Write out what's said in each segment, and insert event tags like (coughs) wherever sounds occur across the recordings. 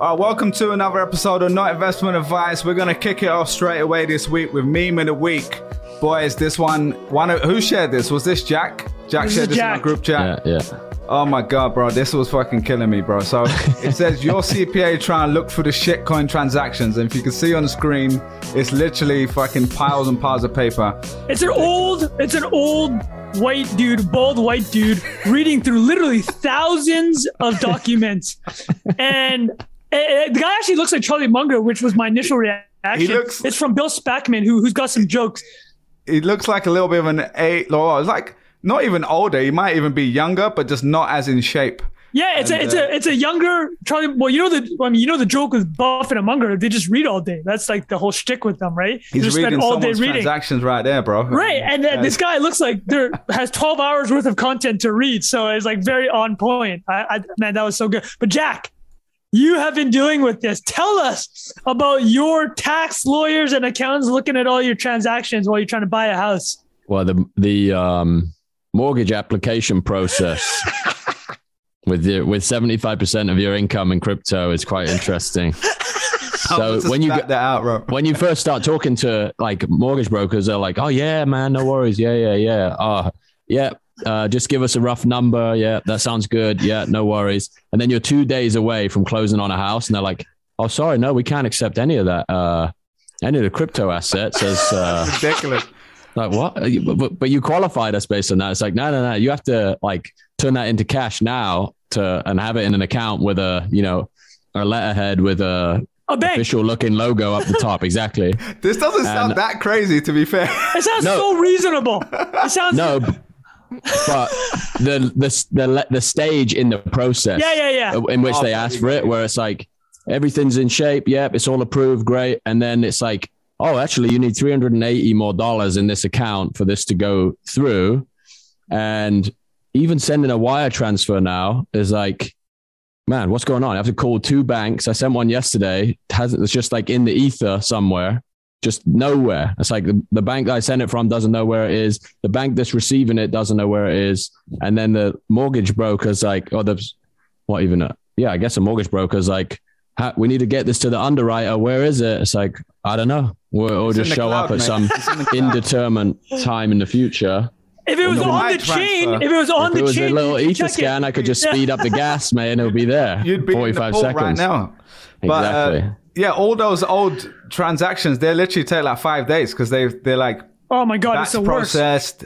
Uh, welcome to another episode of Not Investment Advice. We're gonna kick it off straight away this week with meme of the week, boys. This one, one of, who shared this? Was this Jack? Jack This shared is this in Jack. our group chat. Yeah, yeah. Oh my god, bro, this was fucking killing me, bro. So it says (laughs) your CPA trying to look through the shitcoin transactions, and if you can see on the screen, it's literally fucking piles and piles of paper. It's an old, it's an old white dude, bald white dude, reading through literally thousands of documents, (laughs) and uh, the guy actually looks like Charlie Munger, which was my initial reaction. He looks- it's from Bill Spackman, who who's got some jokes. He looks like a little bit of an eight. Well, it's like not even older. He might even be younger, but just not as in shape. Yeah, it's And, a it's uh, a it's a younger Charlie. Well, you know the I mean you know the joke with Buffett and Munger. They just read all day. That's like the whole shtick with them, right? They He's just reading spend all day reading. transactions right there, bro. Right, and then this guy looks like there has 12 hours worth of content to read, so it's like very on point. I, I man, that was so good. But Jack, you have been doing with this. Tell us about your tax lawyers and accountants looking at all your transactions while you're trying to buy a house. Well, the the um, mortgage application process (laughs) with the, with seventy five percent of your income in crypto is quite interesting. (laughs) So when you get get that out, bro. when you first start talking to like mortgage brokers, they're like, "Oh yeah, man, no worries, yeah, yeah, yeah, oh yeah." Uh, just give us a rough number. Yeah, that sounds good. Yeah, no worries. And then you're two days away from closing on a house, and they're like, "Oh, sorry, no, we can't accept any of that. Uh, any of the crypto assets as uh, (laughs) Ridiculous. like what? But, but you qualified us based on that. It's like no, no, no. You have to like turn that into cash now to and have it in an account with a you know a letterhead with a A bank. official looking logo up the top. Exactly. This doesn't sound And- that crazy, to be fair. It sounds No. so reasonable. It sounds No, (laughs) but the the the the stage in the process. Yeah, yeah, yeah. In which Oh, they ask for it, where it's like everything's in shape. Yep, it's all approved. Great. And then it's like, oh, actually, you need three hundred and eighty more dollars in this account for this to go through. And even sending a wire transfer now is like, man, what's going on? I have to call two banks. I sent one yesterday. It hasn't it's just like in the ether somewhere, just nowhere. It's like the, the bank that I sent it from doesn't know where it is. The bank that's receiving it doesn't know where it is. And then the mortgage broker's like, oh, the what even? A, yeah, I guess a mortgage broker's like, we need to get this to the underwriter. Where is it? It's like, I don't know. We'll, we'll It's just show cloud, up at mate. some (laughs) in indeterminate time in the future. if it was on wire the chain, if it was on if the it was chain, a little you ether check it. scan, I could just speed up the gas, man. It'll be there. You'd be in the 45 seconds. right now. But, uh, Exactly. Yeah, all those old transactions, they literally take like five days because they they're like Oh my god, it's that's the worst. processed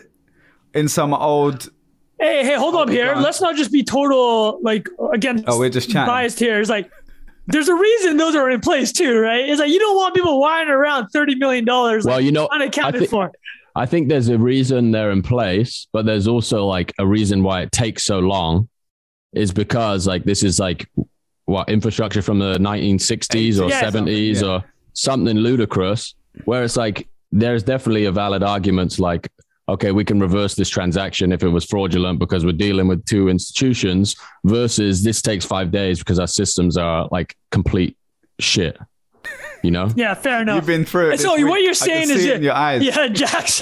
in some old. Hey, hey, hold up here. God. Let's not just be total like again. Oh, we're just chatting. biased here. It's like there's a reason those are in place too, right? It's like you don't want people wiring around thirty million dollars Well, you know, unaccounted I think- for. I think there's a reason they're in place, but there's also like a reason why it takes so long is because like this is like what infrastructure from the 1960s or Yeah, 70s yeah. or something ludicrous where it's like there's definitely a valid arguments like okay we can reverse this transaction if it was fraudulent because we're dealing with two institutions versus this takes 5 days because our systems are like complete shit you know (laughs) Yeah, fair enough. You've been through it. And so week. what you're I can saying see is it that- in your eyes. yeah, (laughs) Jack's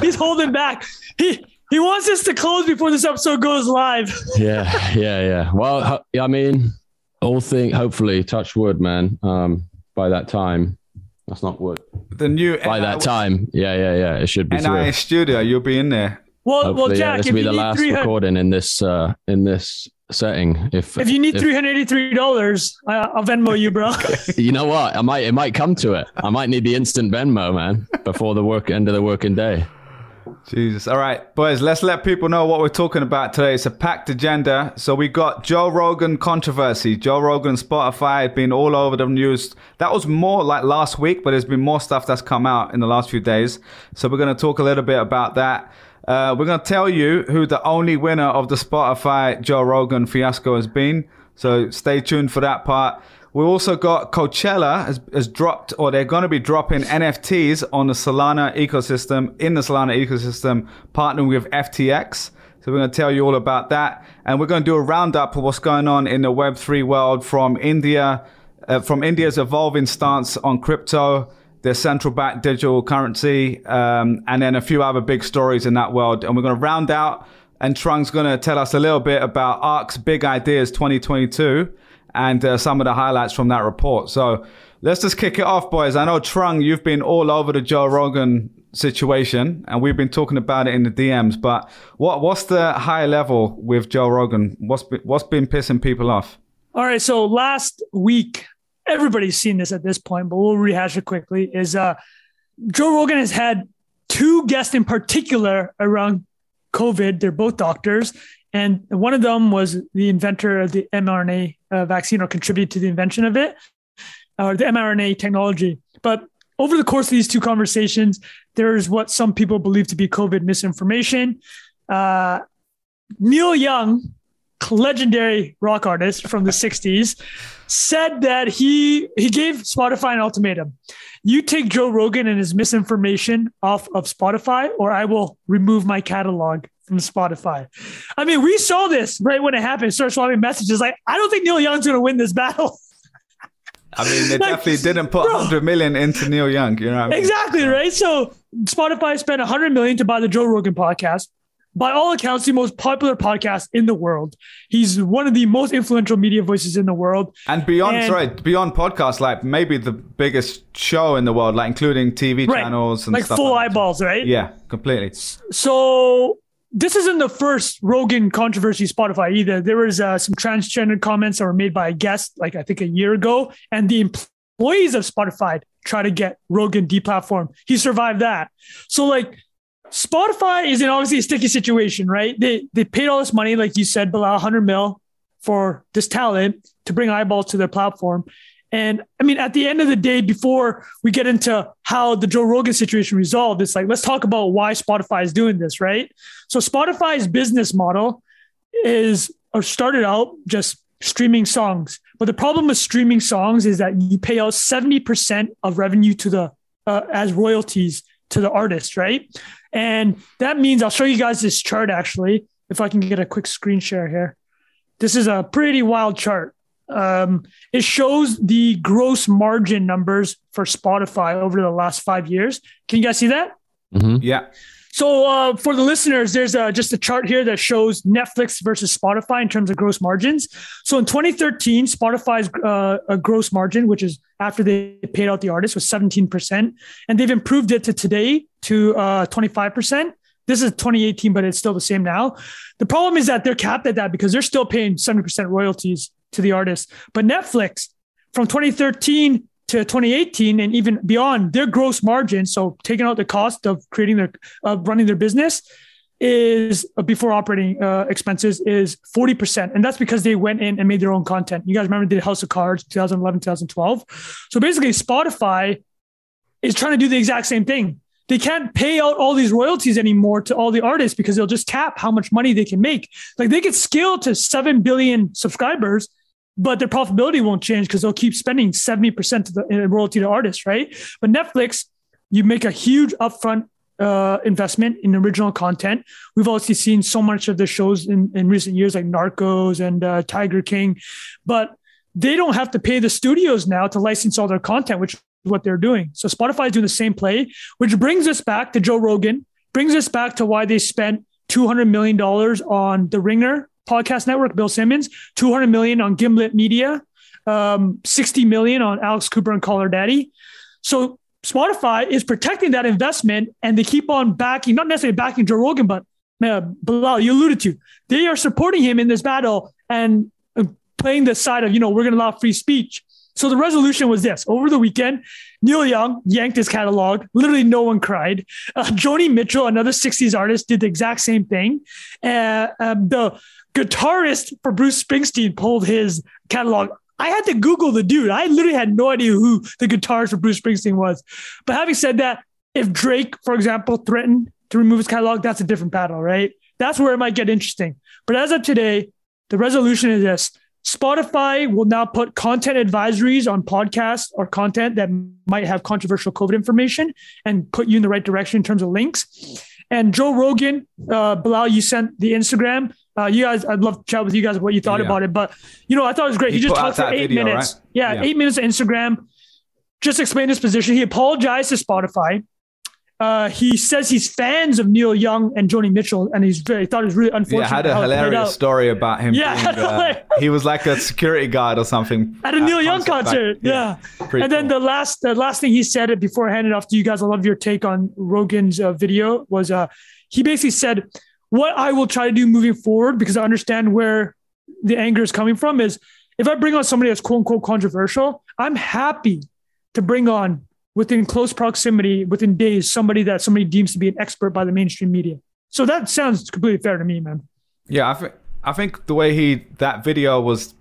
he's holding back. He he wants us to close before this episode goes live. yeah, yeah, yeah. Well, (laughs) I mean, all thing. Hopefully, touch wood, man. Um, by that time, that's not wood. The new By that time, yeah, yeah, yeah. It should be NI through. studio, you'll be in there. Well, well, Hopefully, yeah. Jack, This if will be the last three hundred, recording in this uh in this setting. If if you need if- three hundred eighty-three dollars, I'll Venmo you, bro. (laughs) you know what, I might it might come to it. I might need the instant Venmo, man, before the work end of the working day. Jesus. All right, boys, let's let people know what we're talking about today. It's a packed agenda. So we got Joe Rogan controversy. Joe Rogan, Spotify had been all over the news. That was more like last week, but there's been more stuff that's come out in the last few days. So we're going to talk a little bit about that. Uh, we're going to tell you who the only winner of the Spotify Joe Rogan fiasco has been. So stay tuned for that part. We also got Coachella has, has dropped, or they're going to be dropping NFTs on the Solana ecosystem, in the Solana ecosystem, partnering with FTX. So we're going to tell you all about that. And we're going to do a roundup of what's going on in the Web3 world from India, uh, from India's evolving stance on crypto, their central bank digital currency, um, and then a few other big stories in that world. And we're going to round out, and Trung's going to tell us a little bit about ARK's big ideas 2022 and uh, some of the highlights from that report. So let's just kick it off, boys. I know Trung, you've been all over the Joe Rogan situation, and we've been talking about it in the DMs. But what what's the high level with Joe Rogan? What's been, what's been pissing people off? All right, so last week, everybody's seen this at this point, but we'll rehash it quickly. Is uh, Joe Rogan has had two guests in particular around COVID. They're both doctors, and one of them was the inventor of the mRNA uh, vaccine or contributed to the invention of it, or the mRNA technology. But over the course of these two conversations, there's what some people believe to be COVID misinformation. Uh, Neil Young, legendary rock artist from the 60s, said that he he gave Spotify an ultimatum. You take Joe Rogan and his misinformation off of Spotify, or I will remove my catalog from Spotify. I mean, we saw this right when it happened. Start swapping messages like, I don't think Neil Young's going to win this battle. (laughs) I mean, they like, definitely didn't put bro, 100 million into Neil Young. You know I mean? Exactly, right? So Spotify spent 100 million to buy the Joe Rogan podcast. By all accounts, the most popular podcast in the world. He's one of the most influential media voices in the world. And beyond, and, sorry, beyond podcasts, like maybe the biggest show in the world, like including TV right, channels and like full like eyeballs, that. right? Yeah, completely. So this isn't the first Rogan controversy Spotify either. There was uh, some transgender comments that were made by a guest, like I think a year ago, and the employees of Spotify try to get Rogan deplatformed. He survived that. So like Spotify is in obviously a sticky situation, right? They they paid all this money, like you said, below 100 mil for this talent to bring eyeballs to their platform. And I mean, at the end of the day, before we get into how the Joe Rogan situation resolved, it's like, let's talk about why Spotify is doing this, right? So, Spotify's business model is or started out just streaming songs. But the problem with streaming songs is that you pay out 70% of revenue to the uh, as royalties to the artist, right? And that means I'll show you guys this chart actually, if I can get a quick screen share here. This is a pretty wild chart. Um, it shows the gross margin numbers for Spotify over the last five years. Can you guys see that? Mm-hmm. Yeah. So uh, for the listeners, there's a, just a chart here that shows Netflix versus Spotify in terms of gross margins. So in 2013, Spotify's uh, gross margin, which is after they paid out the artist, was 17%, and they've improved it to today to uh, 25%. This is 2018, but it's still the same now. The problem is that they're capped at that because they're still paying 70% royalties to the artist. But Netflix from 2013 to 2018 and even beyond, their gross margin, so taking out the cost of creating their of running their business, is uh, before operating uh, expenses is 40%. And that's because they went in and made their own content. You guys remember did House of Cards 2011, 2012. So basically, Spotify is trying to do the exact same thing. They can't pay out all these royalties anymore to all the artists because they'll just cap how much money they can make. Like they could scale to 7 billion subscribers but their profitability won't change because they'll keep spending 70% of the royalty to artists, right? But Netflix, you make a huge upfront uh, investment in original content. We've also seen so much of the shows in, in recent years, like Narcos and uh, Tiger King, but they don't have to pay the studios now to license all their content, which is what they're doing. So Spotify is doing the same play, which brings us back to Joe Rogan, brings us back to why they spent $200 million on The Ringer podcast network, Bill Simmons, 200 million on Gimlet Media, um, 60 million on Alex Cooper and Call Her Daddy. So Spotify is protecting that investment and they keep on backing, not necessarily backing Joe Rogan, but uh, Bilal, you alluded to, they are supporting him in this battle and uh, playing the side of, you know, we're going to allow free speech. So the resolution was this over the weekend, Neil Young yanked his catalog. Literally, no one cried. Uh, Joni Mitchell, another 60s artist, did the exact same thing. Uh, um, the guitarist for Bruce Springsteen pulled his catalog. I had to Google the dude. I literally had no idea who the guitarist for Bruce Springsteen was. But having said that, if Drake, for example, threatened to remove his catalog, that's a different battle, right? That's where it might get interesting. But as of today, the resolution is this Spotify will now put content advisories on podcasts or content that might have controversial COVID information and put you in the right direction in terms of links. And Joe Rogan, uh, Bilal, you sent the Instagram. Uh, you guys, I'd love to chat with you guys what you thought yeah. about it. But you know, I thought it was great. He, he just talked for eight video, minutes. Right? Yeah, yeah, eight minutes of Instagram. Just explained his position. He apologized to Spotify. uh, he says he's fans of Neil Young and Joni Mitchell, and he's very thought it was really unfortunate. Yeah, had a how it played hilarious story about him. Yeah, being, uh, (laughs) he was like a security guard or something at a Neil Young back- concert. yeah. Pretty and then cool. the last the last thing he said before I hand it off to you guys, I love your take on Rogan's uh, video was uh he basically said what I will try to do moving forward because I understand where the anger is coming from is if I bring on somebody that's quote unquote controversial, I'm happy to bring on within close proximity, within days, somebody that somebody deems to be an expert by the mainstream media. So that sounds completely fair to me, man. Yeah, I think I think the way he that video was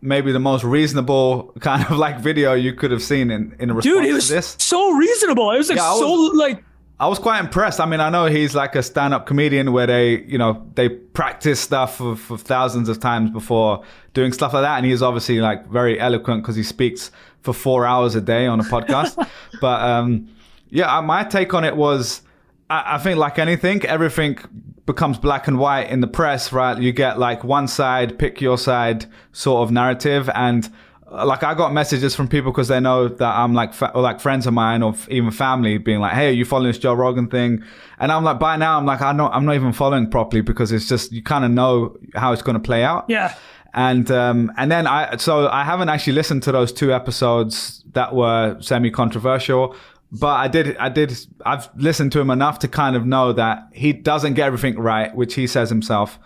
maybe the most reasonable (laughs) kind of like video you could have seen in in response Dude, it was to this. so reasonable. It was like Yeah, I so like I was quite impressed. I mean, I know he's like a stand-up comedian where they, you know, they practice stuff for, for thousands of times before doing stuff like that, and he's obviously like very eloquent because he speaks for four hours a day on a podcast. (laughs) but um, yeah, uh, my take on it was, I, I think like anything, everything becomes black and white in the press, right? You get like one side, pick your side sort of narrative, and like I got messages from people because they know that I'm like fa- or like friends of mine or f- even family being like, "Hey, are you following this Joe Rogan thing?" And I'm like, by now I'm like, I'm not, I'm not even following properly because it's just you kind of know how it's going to play out. yeah. And um, and then I so I haven't actually listened to those two episodes that were semi controversial, but I did I did I've listened to him enough to kind of know that he doesn't get everything right, which he says himself.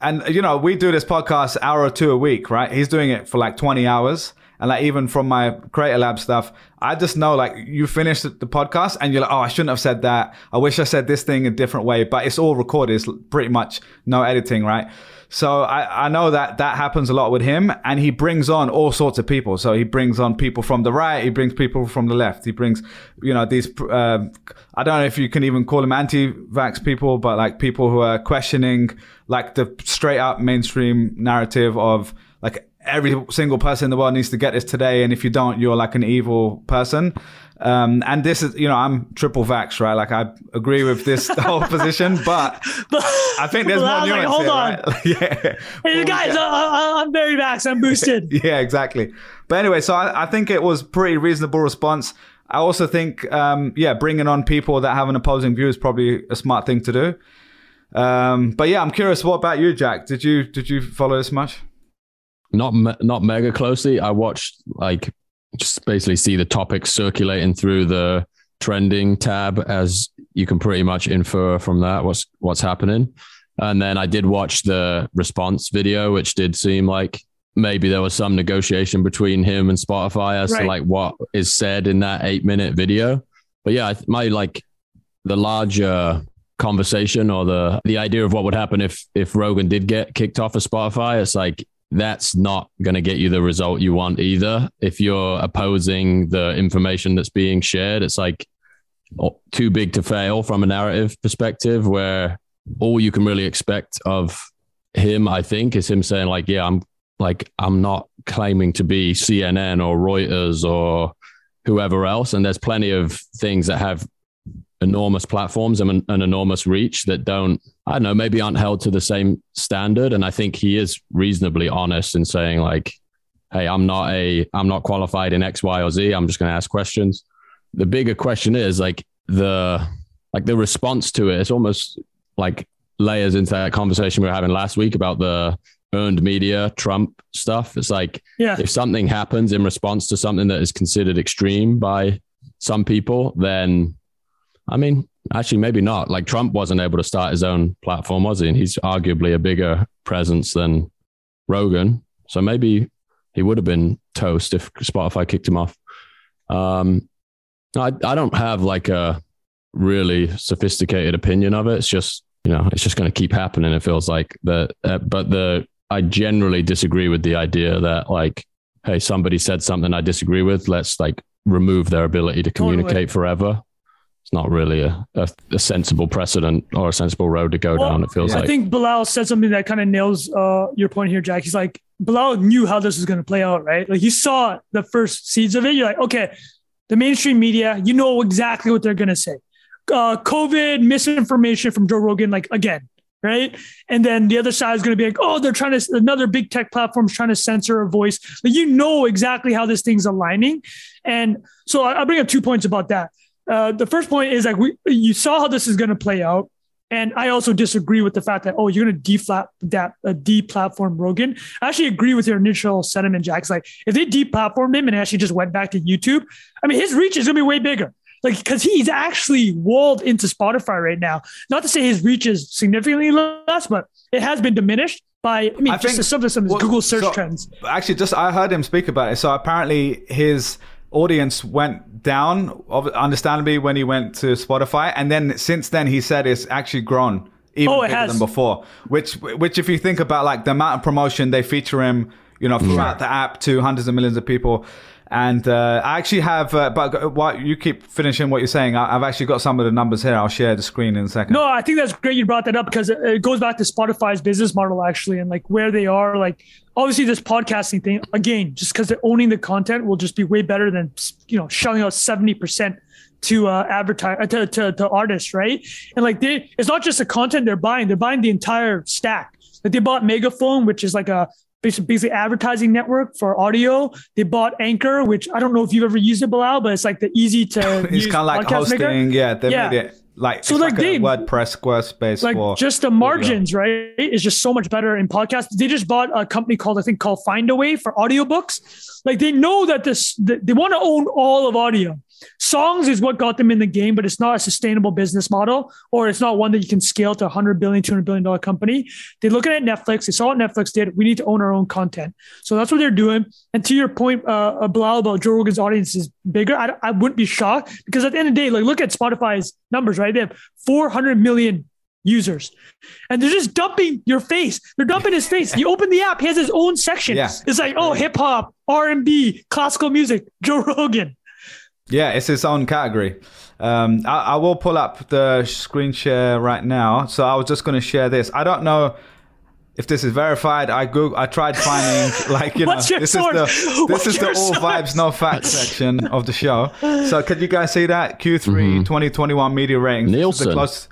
And you know, we do this podcast hour or two a week, right? He's doing it for like 20 hours. And like even from my Creator Lab stuff, I just know like you finish the the podcast and you're like, oh, I shouldn't have said that. I wish I said this thing a different way, but it's all recorded. It's pretty much no editing, right? So I, I know that that happens a lot with him, and he brings on all sorts of people. So he brings on people from the right, he brings people from the left, he brings, you know, these. Um, I don't know if you can even call them anti-vax people, but like people who are questioning like the straight up mainstream narrative of like every single person in the world needs to get this today, and if you don't, you're like an evil person. Um, and this is, you know, I'm triple vax, right? Like I agree with this (laughs) whole position, but I think there's But I more was like, nuance hold here, on. right? (laughs) yeah. Hey guys, I, I, I'm very vax. I'm boosted. (laughs) Yeah, exactly. But anyway, so I, I think it was pretty reasonable response. I also think, um, yeah, bringing on people that have an opposing view is probably a smart thing to do. Um, but yeah, I'm curious. What about you, Jack? Did you did you follow this much? not me- not mega closely. I watched like just basically see the topics circulating through the trending tab as you can pretty much infer from that what's what's happening. And then I did watch the response video, which did seem like maybe there was some negotiation between him and Spotify as Right. to like what is said in that eight minute video. But yeah, my like the larger conversation or the the idea of what would happen if if Rogan did get kicked off of Spotify, it's like that's not going to get you the result you want either. If you're opposing the information that's being shared, it's like oh, too big to fail from a narrative perspective where all you can really expect of him, I think, is him saying like, yeah, I'm like, I'm not claiming to be CNN or Reuters or whoever else. And there's plenty of things that have enormous platforms and an, an enormous reach that don't, I don't know, maybe aren't held to the same standard. And I think he is reasonably honest in saying like, hey, I'm not a, I'm not qualified in X, Y, or Z. I'm just going to ask questions. The bigger question is like the, like the response to it. It's almost like layers into that conversation we were having last week about the earned media Trump stuff. It's like Yeah. if something happens in response to something that is considered extreme by some people, then I mean, actually, maybe not. Like Trump wasn't able to start his own platform, was he? And he's arguably a bigger presence than Rogan. So maybe he would have been toast if Spotify kicked him off. Um, I, I don't have like a really sophisticated opinion of it. It's just, you know, it's just going to keep happening. It feels like that. Uh, but the, I generally disagree with the idea that like, hey, somebody said something I disagree with. Let's like remove their ability to Totally. communicate forever. It's not really a, a, a sensible precedent or a sensible road to go Well, down. It feels I like. I think Bilal said something that kind of nails uh, your point here, Jack. He's like, Bilal knew how this was going to play out, right? Like, you saw the first seeds of it. You're like, okay, the mainstream media, you know exactly what they're going to say. Uh, COVID misinformation from Joe Rogan, like, again, right? And then the other side is going to be like, oh, they're trying to, another big tech platform is trying to censor a voice. Like, you know exactly how this thing's aligning. And so I, I bring up two points about that. Uh, the first point is like we you saw how this is going to play out. And I also disagree with the fact that oh you're going to deflat that uh, deplatform Rogan. I actually agree with your initial sentiment, Jack. It's like if they deplatformed him and actually just went back to YouTube, I mean his reach is going to be way bigger. Like because he's actually walled into Spotify right now. Not to say his reach is significantly less, but it has been diminished by I mean I just think- some of some well, Google search so- trends. Actually, just I heard him speak about it. So apparently, his audience went down, understandably, when he went to Spotify, and then since then, he said it's actually grown even Oh, bigger has. than before. Which, which, if you think about like the amount of promotion they feature him, you know, mm. throughout the app to hundreds of millions of people. And uh, I actually have, uh, but what you keep finishing what you're saying. I, I've actually got some of the numbers here. I'll share the screen in a second. No, I think that's great you brought that up because it- goes back to Spotify's business model actually and like where they are. Like obviously this podcasting thing again, just because they're owning the content will just be way better than you know shelling out seventy percent to uh advertise to, to to artists, right? And like they, it's not just the content they're buying; they're buying the entire stack. Like they bought Megaphone, which is like a basically advertising network for audio. They bought Anchor, which I don't know if you've ever used it, Bilal, but it's like the easy to (laughs) it's use kind of like hosting. maker. Yeah, they Yeah. made it like So, it's like, like, they- WordPress Squarespace like for just the margins, right, is just so much better in podcasts. They just bought a company called I think called Findaway for audiobooks. Like they know that this that they want to own all of audio. Songs is what got them in the game, but it's not a sustainable business model, or it's not one that you can scale to a hundred billion, two hundred billion dollar company. They're looking at Netflix. They saw what Netflix did. We need to own our own content. So that's what they're doing. And to your point, uh, uh, Bilal, about Joe Rogan's audience is bigger. I, I wouldn't be shocked because at the end of the day, like look at Spotify's numbers, right? They have 400 million users and they're just dumping your face. They're dumping his face. You open the app, he has his own section. Yeah. It's like, oh, hip hop, R&B, classical music, Joe Rogan. Yeah, it's its own category. Um, I, I will pull up the screen share right now. So I was just going to share this. I don't know if this is verified. I Google, I tried (laughs) finding like you know this source? is the (laughs) this What's is the all source? vibes no facts section of the show. (laughs) So could you guys see that Q3 2021 media ratings? Nielsen. The close,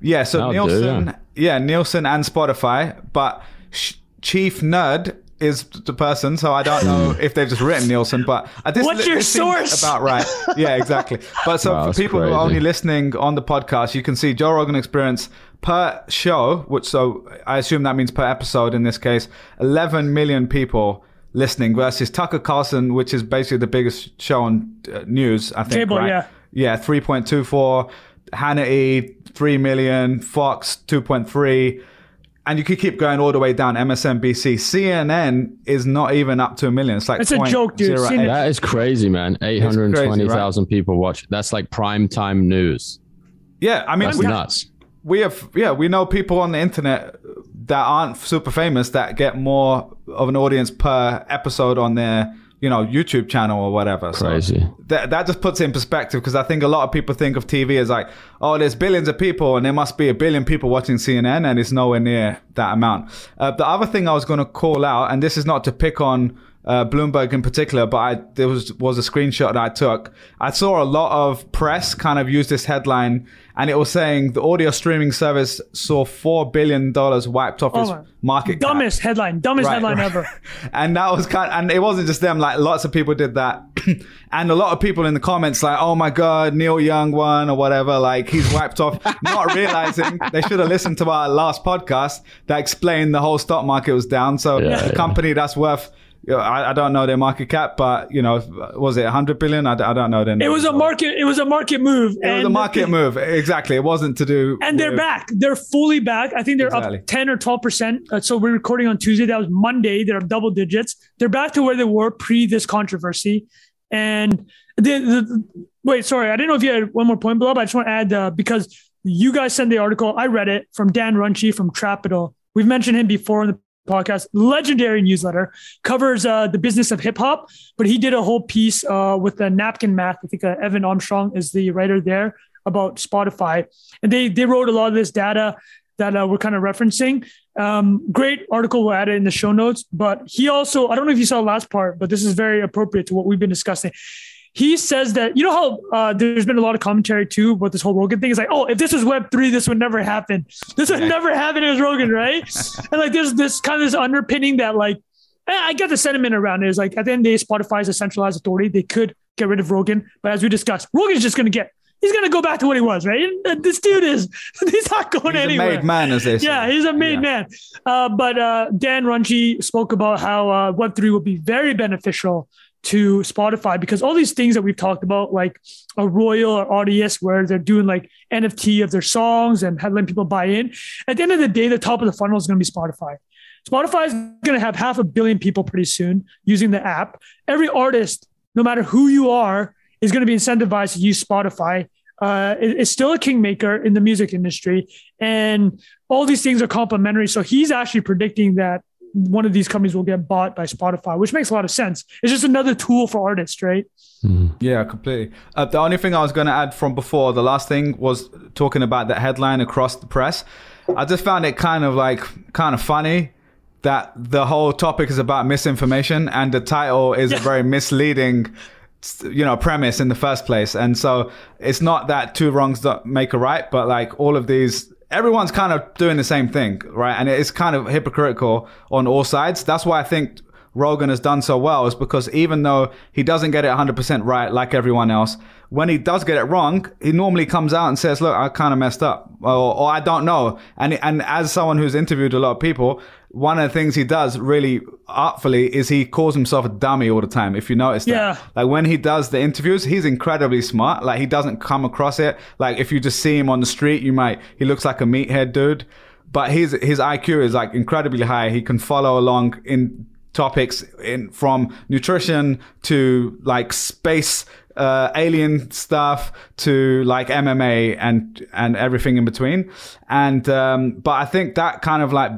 yeah, so That'll do, Nielsen, yeah. Nielsen and Spotify, but Sh- Chief Nerd is the person, so I don't know if they've just written Nielsen, but uh, this, What's your this source? About right, yeah, exactly. (laughs) But so Wow, for that's people who are only listening on the podcast, you can see Joe Rogan Experience per show, which so I assume that means per episode in this case, 11 million people listening versus Tucker Carlson, which is basically the biggest show on uh, news, I think. Cable, right? yeah. Yeah, 3.24. Hannity, 3 million. Fox, 2.3. And you could keep going all the way down. MSNBC. CNN is not even up to a million. It's like It's a joke, dude. 0.08. CNN That is crazy, man. 820,000 people watch. That's like prime time news. Yeah, I mean, That's we, nuts. we have yeah we know people on the internet that aren't super famous that get more of an audience per episode on their you know youtube channel or whatever So Crazy. that, that just puts it in perspective because i think a lot of people think of tv as like oh there's billions of people and there must be a billion people watching cnn and it's nowhere near that amount uh, the other thing i was going to call out and this is not to pick on uh, Bloomberg in particular, but I, there was was a screenshot that I took. I saw a lot of press kind of use this headline, and it was saying the audio streaming service saw four billion dollars wiped off Oh its my- market cap. Dumbest headline, dumbest Right, headline right. ever. (laughs) and that was kind of, and it wasn't just them like lots of people did that (clears throat) and a lot of people in the comments like oh my god neil young won or whatever like he's wiped off not (laughs) realizing they should have listened to our last podcast that explained the whole stock market was down so Yeah, the yeah. company that's worth you know, I, I don't know their market cap but you know was it 100 billion? I don't know their It was a market. It was a market move. it was a market move exactly it wasn't to do And they're with- back. They're fully back. I think they're Exactly. up 10 or 12%. Uh, so we're recording on Tuesday. That was Monday. They're up double digits. They're back to where they were pre this controversy. And the, the wait, sorry, I didn't know if you had one more point below, but I just want to add uh, because you guys sent the article. I read it from Dan Runcie from Trapital. We've mentioned him before in the podcast. Legendary newsletter covers uh, the business of hip hop, but he did a whole piece uh, with the napkin math. I think uh, Evan Armstrong is the writer there about Spotify, and they they wrote a lot of this data that uh, we're kind of referencing. Um, great article. We'll add it in the show notes. But he also, I don't know if you saw the last part, but this is very appropriate to what we've been discussing. He says that you know how uh, there's been a lot of commentary too about this whole Rogan thing. It's like, oh, if this was Web three, this would never happen. This would never happen. It was Rogan, right? (laughs) and like, there's this kind of this underpinning that like, eh, I get the sentiment around it. Is like at the end of the day, Spotify is a centralized authority. They could get rid of Rogan, but as we discussed, Rogan's just going to get he's gonna go back to what he was, right? This dude is (laughs) he's not going he's anywhere. A made man, as they say. Yeah, he's a made yeah. man. Uh, but uh, Dan Runcie spoke about how uh, Web three will be very beneficial to Spotify because all these things that we've talked about, like a Royal or Audius, where they're doing like NFT of their songs and letting people buy in. At the end of the day, the top of the funnel is going to be Spotify. Spotify is going to have half a billion people pretty soon using the app. Every artist, no matter who you are, is going to be incentivized to use Spotify. Uh, it, it's still a kingmaker in the music industry, and all these things are complementary. So he's actually predicting that one of these companies will get bought by Spotify, which makes a lot of sense. It's just another tool for artists, right? Mm-hmm. Yeah, completely. Uh, the only thing I was going to add from before, the last thing was talking about that headline across the press. I just found it kind of like kind of funny that the whole topic is about misinformation and the title is yeah. a very misleading you know premise in the first place and so it's not that two wrongs don't make a right but like all of these everyone's kind of doing the same thing right? And it's kind of hypocritical on all sides. That's why i think rogan has done so well is because even though he doesn't get it 100% right like everyone else when he does get it wrong he normally comes out and says look i kind of messed up or, or i don't know. And and as someone who's interviewed a lot of people one of the things he does really artfully is he calls himself a dummy all the time. If you notice that, yeah. like when he does the interviews, he's incredibly smart. Like he doesn't come across it. Like if you just see him on the street, you might he looks like a meathead dude, but his his IQ is like incredibly high. He can follow along in topics in from nutrition to like space uh, alien stuff to like MMA and and everything in between. And um, but I think that kind of like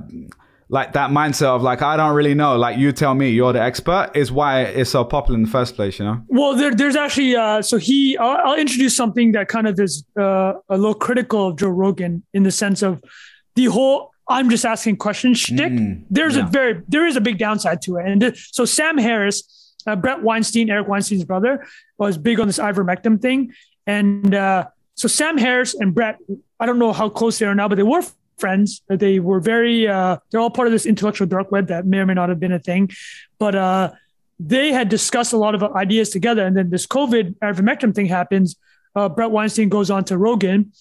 like that mindset of like I don't really know, like you tell me, you're the expert, is why it's so popular in the first place, you know. Well, there, there's actually uh, so he I'll, I'll, introduce something that kind of is uh, a little critical of Joe Rogan in the sense of the whole I'm just asking questions shtick. Mm, there's yeah. a very there is a big downside to it, and th- so Sam Harris, uh, Bret Weinstein, Eric Weinstein's brother, was big on this ivermectin thing, and uh, so Sam Harris and Bret, I don't know how close they are now, but they were friends. They were very, uh, they're all part of this intellectual dark web that may or may not have been a thing. But uh, they had discussed a lot of ideas together. And then this COVID ivermectin thing happens. Uh, Bret Weinstein goes on to Rogan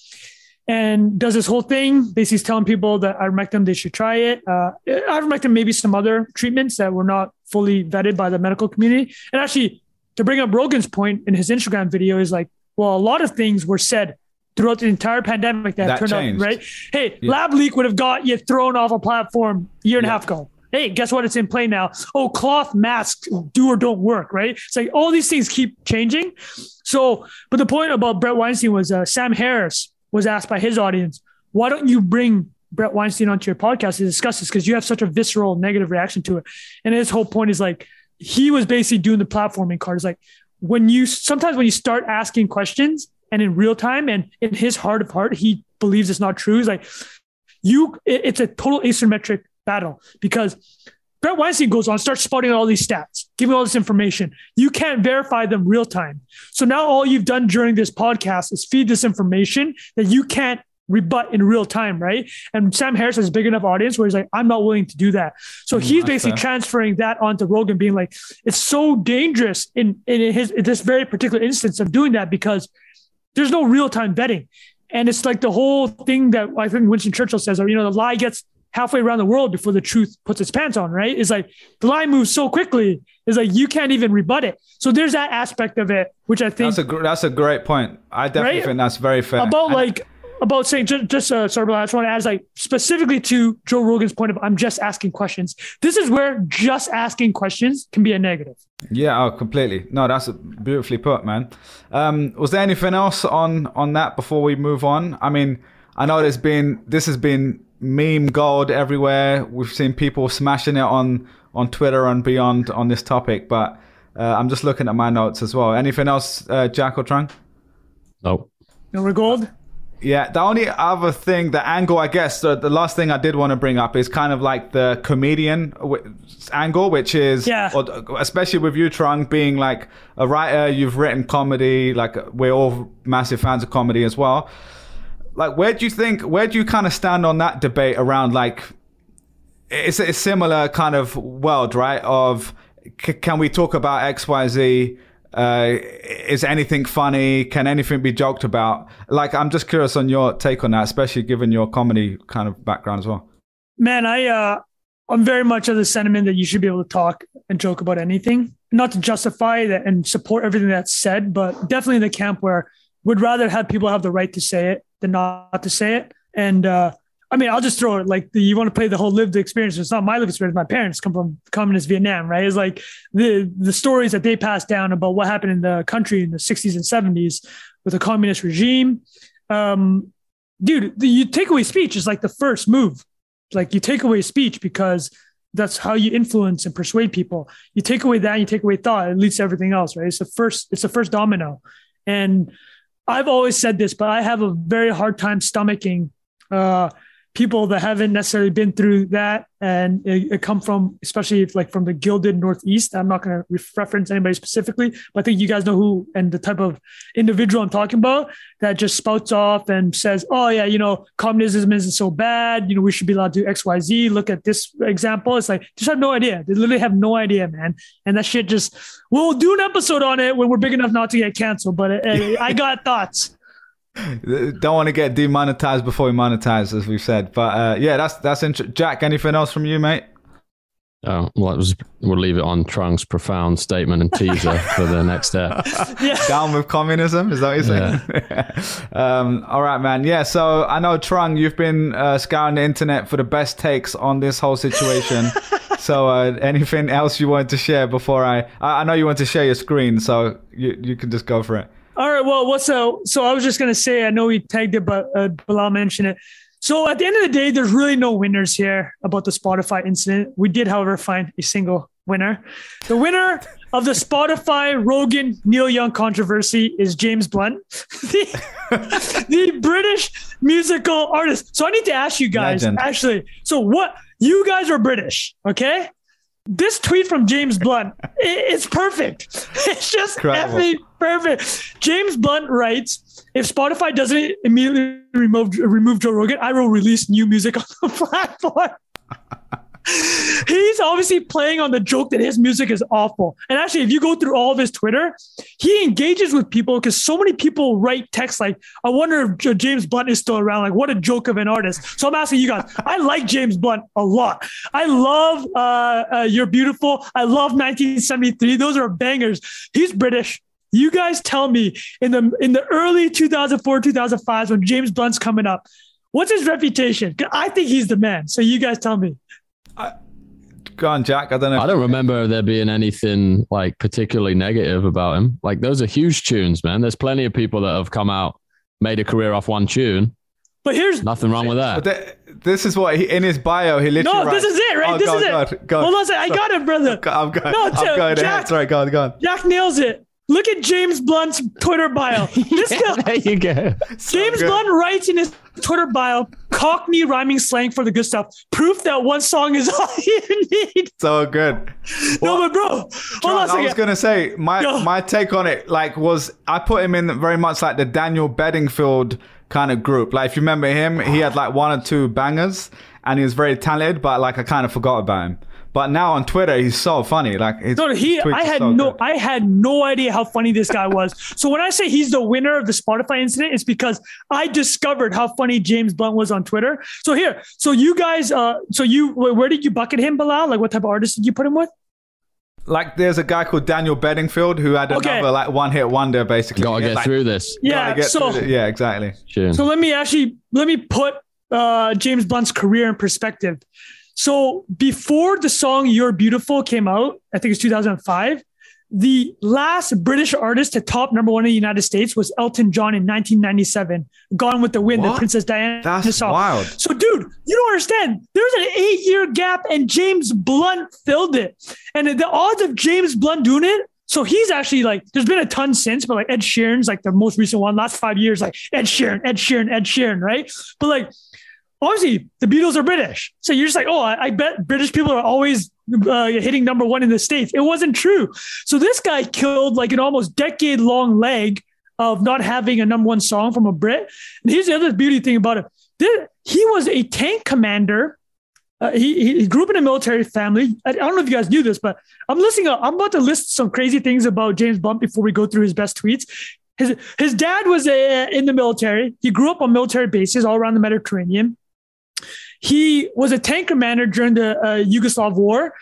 and does this whole thing. Basically, he's telling people that ivermectin, they should try it. Uh, ivermectin, maybe some other treatments that were not fully vetted by the medical community. And actually, to bring up Rogan's point in his Instagram video, is like, well, a lot of things were said throughout the entire pandemic that, that turned changed. out right. Hey, yeah. lab leak would have got you thrown off a platform a year and yeah. a half ago. Hey, guess what? It's in play now. Oh, cloth masks do or don't work, right? It's like all these things keep changing. So, but the point about Bret Weinstein was uh, Sam Harris was asked by his audience, why don't you bring Bret Weinstein onto your podcast to discuss this? Because you have such a visceral negative reaction to it. And his whole point is like, he was basically doing the platforming card. Is like, when you sometimes when you start asking questions and in real time. And in his heart of heart, he believes it's not true. He's like, you, it's a total asymmetric battle because Bret Weinstein goes on, starts spouting all these stats, giving all this information. You can't verify them real time. So now all you've done during this podcast is feed this information that you can't rebut in real time, right? And Sam Harris has a big enough audience where he's like, I'm not willing to do that. So mm, he's basically transferring that onto Rogan, being like, it's so dangerous in in his in this very particular instance of doing that because there's no real time vetting. And it's like the whole thing that I think Winston Churchill says, or, you know, the lie gets halfway around the world before the truth puts its pants on, right? It's like the lie moves so quickly. It's like you can't even rebut it. So there's that aspect of it, which I think that's a that's a great point. I definitely right? think that's very fair. About and, like about saying just, just uh, sorry, but I just want to add like specifically to Joe Rogan's point of I'm just asking questions. This is where just asking questions can be a negative. Yeah, oh, completely. No, that's beautifully put, man. Um, was there anything else on on that before we move on? I mean, I know there's been this has been meme gold everywhere. We've seen people smashing it on on Twitter and beyond on this topic, but uh, I'm just looking at my notes as well. Anything else, uh, Jack or Trung? Nope. No we're gold. Yeah, the only other thing, the angle, I guess, the, the last thing I did want to bring up is kind of like the comedian w- angle, which is, yeah. or, especially with you, Trung, being like a writer, you've written comedy, like we're all massive fans of comedy as well. Like, where do you think, where do you kind of stand on that debate around like, it's a similar kind of world, right? Of c- can we talk about X, Y, Z? Uh, is anything funny? Can anything be joked about? Like, I'm just curious on your take on that, especially given your comedy kind of background as well. Man, I uh, I'm very much of the sentiment that you should be able to talk and joke about anything, not to justify that and support everything that's said, but definitely in the camp where would rather have people have the right to say it than not to say it. And uh, I mean, I'll just throw it like the, you want to play the whole lived experience. It's not my lived experience. My parents come from communist Vietnam, right? It's like the the stories that they passed down about what happened in the country in the 60s and 70s with a communist regime. Um, dude, the, you take away speech is like the first move. Like you take away speech because that's how you influence and persuade people. You take away that, you take away thought, it leads to everything else, right? It's the first, it's the first domino. And I've always said this, but I have a very hard time stomaching uh, people that haven't necessarily been through that and it, it come from especially if like from the gilded northeast. I'm not going to reference anybody specifically but i think you guys know who and the type of individual i'm talking about that just spouts off and says oh yeah you know communism isn't so bad. You know we should be allowed to do xyz look at this example. It's like just have no idea. They literally have no idea man. And that shit just we'll do an episode on it when we're big enough not to get canceled but it, it, i got thoughts (laughs) don't want to get demonetized before we monetize, as we've said. But uh, yeah, that's that's interesting. Jack, anything else from you, mate? Oh, well, was, we'll leave it on Trung's profound statement and teaser (laughs) for the next step. (laughs) Yeah. Down with communism, is that what you're saying? Yeah. um, all right, man. Yeah, so I know, Trung, you've been uh, scouring the internet for the best takes on this whole situation. so uh, anything else you wanted to share before I, I... I know you want to share your screen, so you, you can just go for it. All right. Well, what's so? So I was just gonna say, I know we tagged it, but uh, Bilal mentioned it. So at the end of the day, there's really no winners here about the Spotify incident. We did, however, find a single winner. The winner of the Spotify Rogan Neil Young controversy is James Blunt, (laughs) the, the British musical artist. So I need to ask you guys, Legend. actually. So what? You guys are British, okay? This tweet from James Blunt, it's perfect. (laughs) It's just effing perfect. James Blunt writes, if Spotify doesn't immediately remove remove Joe Rogan, I will release new music on the (laughs) platform. He's obviously playing on the joke that his music is awful. And actually, if you go through all of his Twitter, he engages with people because so many people write text like, I wonder if James Blunt is still around. Like, what a joke of an artist. So I'm asking you guys, I like James Blunt a lot. I love uh, uh, You're Beautiful. I love 1973. Those are bangers. He's British. You guys tell me in the in the early 2004 2005 when James Blunt's coming up, what's his reputation? I think he's the man. So you guys tell me. I, go on, Jack. I don't know. I don't remember there being anything like particularly negative about him. Like those are huge tunes, man. There's plenty of people that have come out, made a career off one tune. But here's nothing wrong with that. But this is what he, in his bio he literally. No, writes, this is it, right? Oh, this go, is go, it. Go, Hold on a second. I got it, brother. I'm going. No, I'm going Jack, ahead. Sorry, go on, go on. Jack nails it. Look at James Blunt's Twitter bio. (laughs) This yeah, guy, there you go. James so Blunt writes in his Twitter bio, Cockney rhyming slang for the good stuff. Proof that one song is (laughs) all you need. So good. Well, no, but bro, hold on I was gonna say my Yo. my take on it like was I put him in very much like the Daniel Bedingfield kind of group. Like if you remember him, he had like one or two bangers and he was very talented, but like I kind of forgot about him. But now on Twitter, he's so funny. Like no, he. I had so no. Good. I had no idea how funny this guy was. so when I say he's the winner of the Spotify incident, it's because I discovered how funny James Blunt was on Twitter. So here, so you guys, uh, so you, where did you bucket him, Bilal? Like, what type of artist did you put him with? Like there's a guy called Daniel Bedingfield who had another okay. like one hit wonder basically. Gotta get like, through this. Yeah. So yeah, exactly. Sure. So let me actually let me put uh, James Blunt's career in perspective. So before the song You're Beautiful came out, I think it's 2005, the last British artist to top number one in the United States was Elton John in 1997. Gone with the Wind, what? the Princess Diana That's song. wild. So, dude, you don't understand. There's an eight year gap, and James Blunt filled it. And the odds of James Blunt doing it so he's actually like, there's been a ton since, but like Ed Sheeran's like the most recent one, last five years, like Ed Sheeran, Ed Sheeran, Ed Sheeran, right? But like obviously the Beatles are British. So you're just like, oh, I, I bet British people are always uh, hitting number one in the States. It wasn't true. So this guy killed like an almost decade long leg of not having a number one song from a Brit. And here's the other beauty thing about it. This, he was a tank commander uh, he, he grew up in a military family. I, I don't know if you guys knew this, but I'm listening. I'm about to list some crazy things about James Blunt before we go through his best tweets. His his dad was a, in the military. He grew up on military bases all around the Mediterranean. He was a tank commander during the uh, Yugoslav war.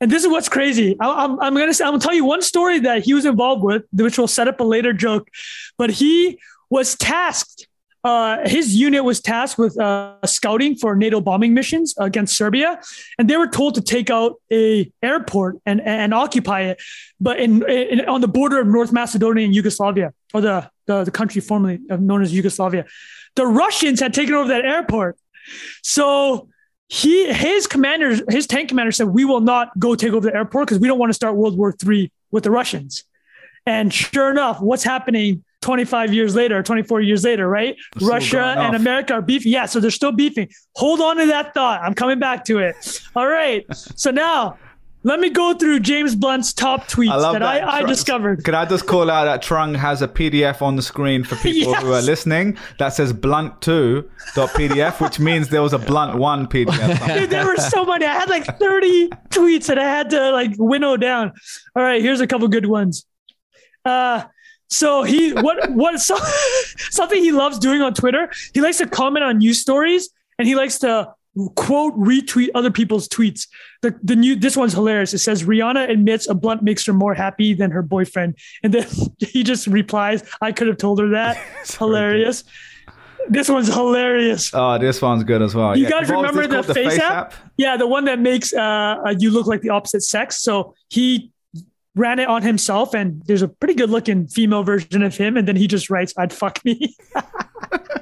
And this is what's crazy. I, am I'm gonna say, I'm gonna tell you one story that he was involved with, which will set up a later joke. But he was tasked. Uh, his unit was tasked with uh, scouting for NATO bombing missions against Serbia, and they were told to take out a airport and and occupy it, but in, in on the border of North Macedonia and Yugoslavia, or the, the the country formerly known as Yugoslavia. The Russians had taken over that airport, so he his commander his tank commander said we will not go take over the airport because we don't want to start world war three with the russians. And sure enough what's happening 25 years later 24 years later right? They're russia and america are beefing. Yeah so they're still beefing. Hold on to that thought. I'm coming back to it. All right. (laughs) So now let me go through james blunt's top tweets I that, that. I, I discovered Could I just call out that Trung has a PDF on the screen for people who are listening that says blunt2.pdf, which means there was a blunt one PDF. (laughs) Dude, there were so many. I had like 30 tweets that I had to like winnow down. All right, here's a couple good ones. Uh so he what what so, (laughs) something he loves doing on Twitter, he likes to comment on news stories and he likes to quote retweet other people's tweets. The the new this one's hilarious. It says Rihanna admits a blunt makes her more happy than her boyfriend. And then (laughs) he just replies, I could have told her that. (laughs) It's hilarious. This one's hilarious. Oh, this one's good as well. You Yeah, guys what remember this the called? FaceApp? Yeah, the one that makes uh, uh, you look like the opposite sex. So he ran it on himself, and there's a pretty good looking female version of him, and then he just writes, "I'd fuck me." (laughs)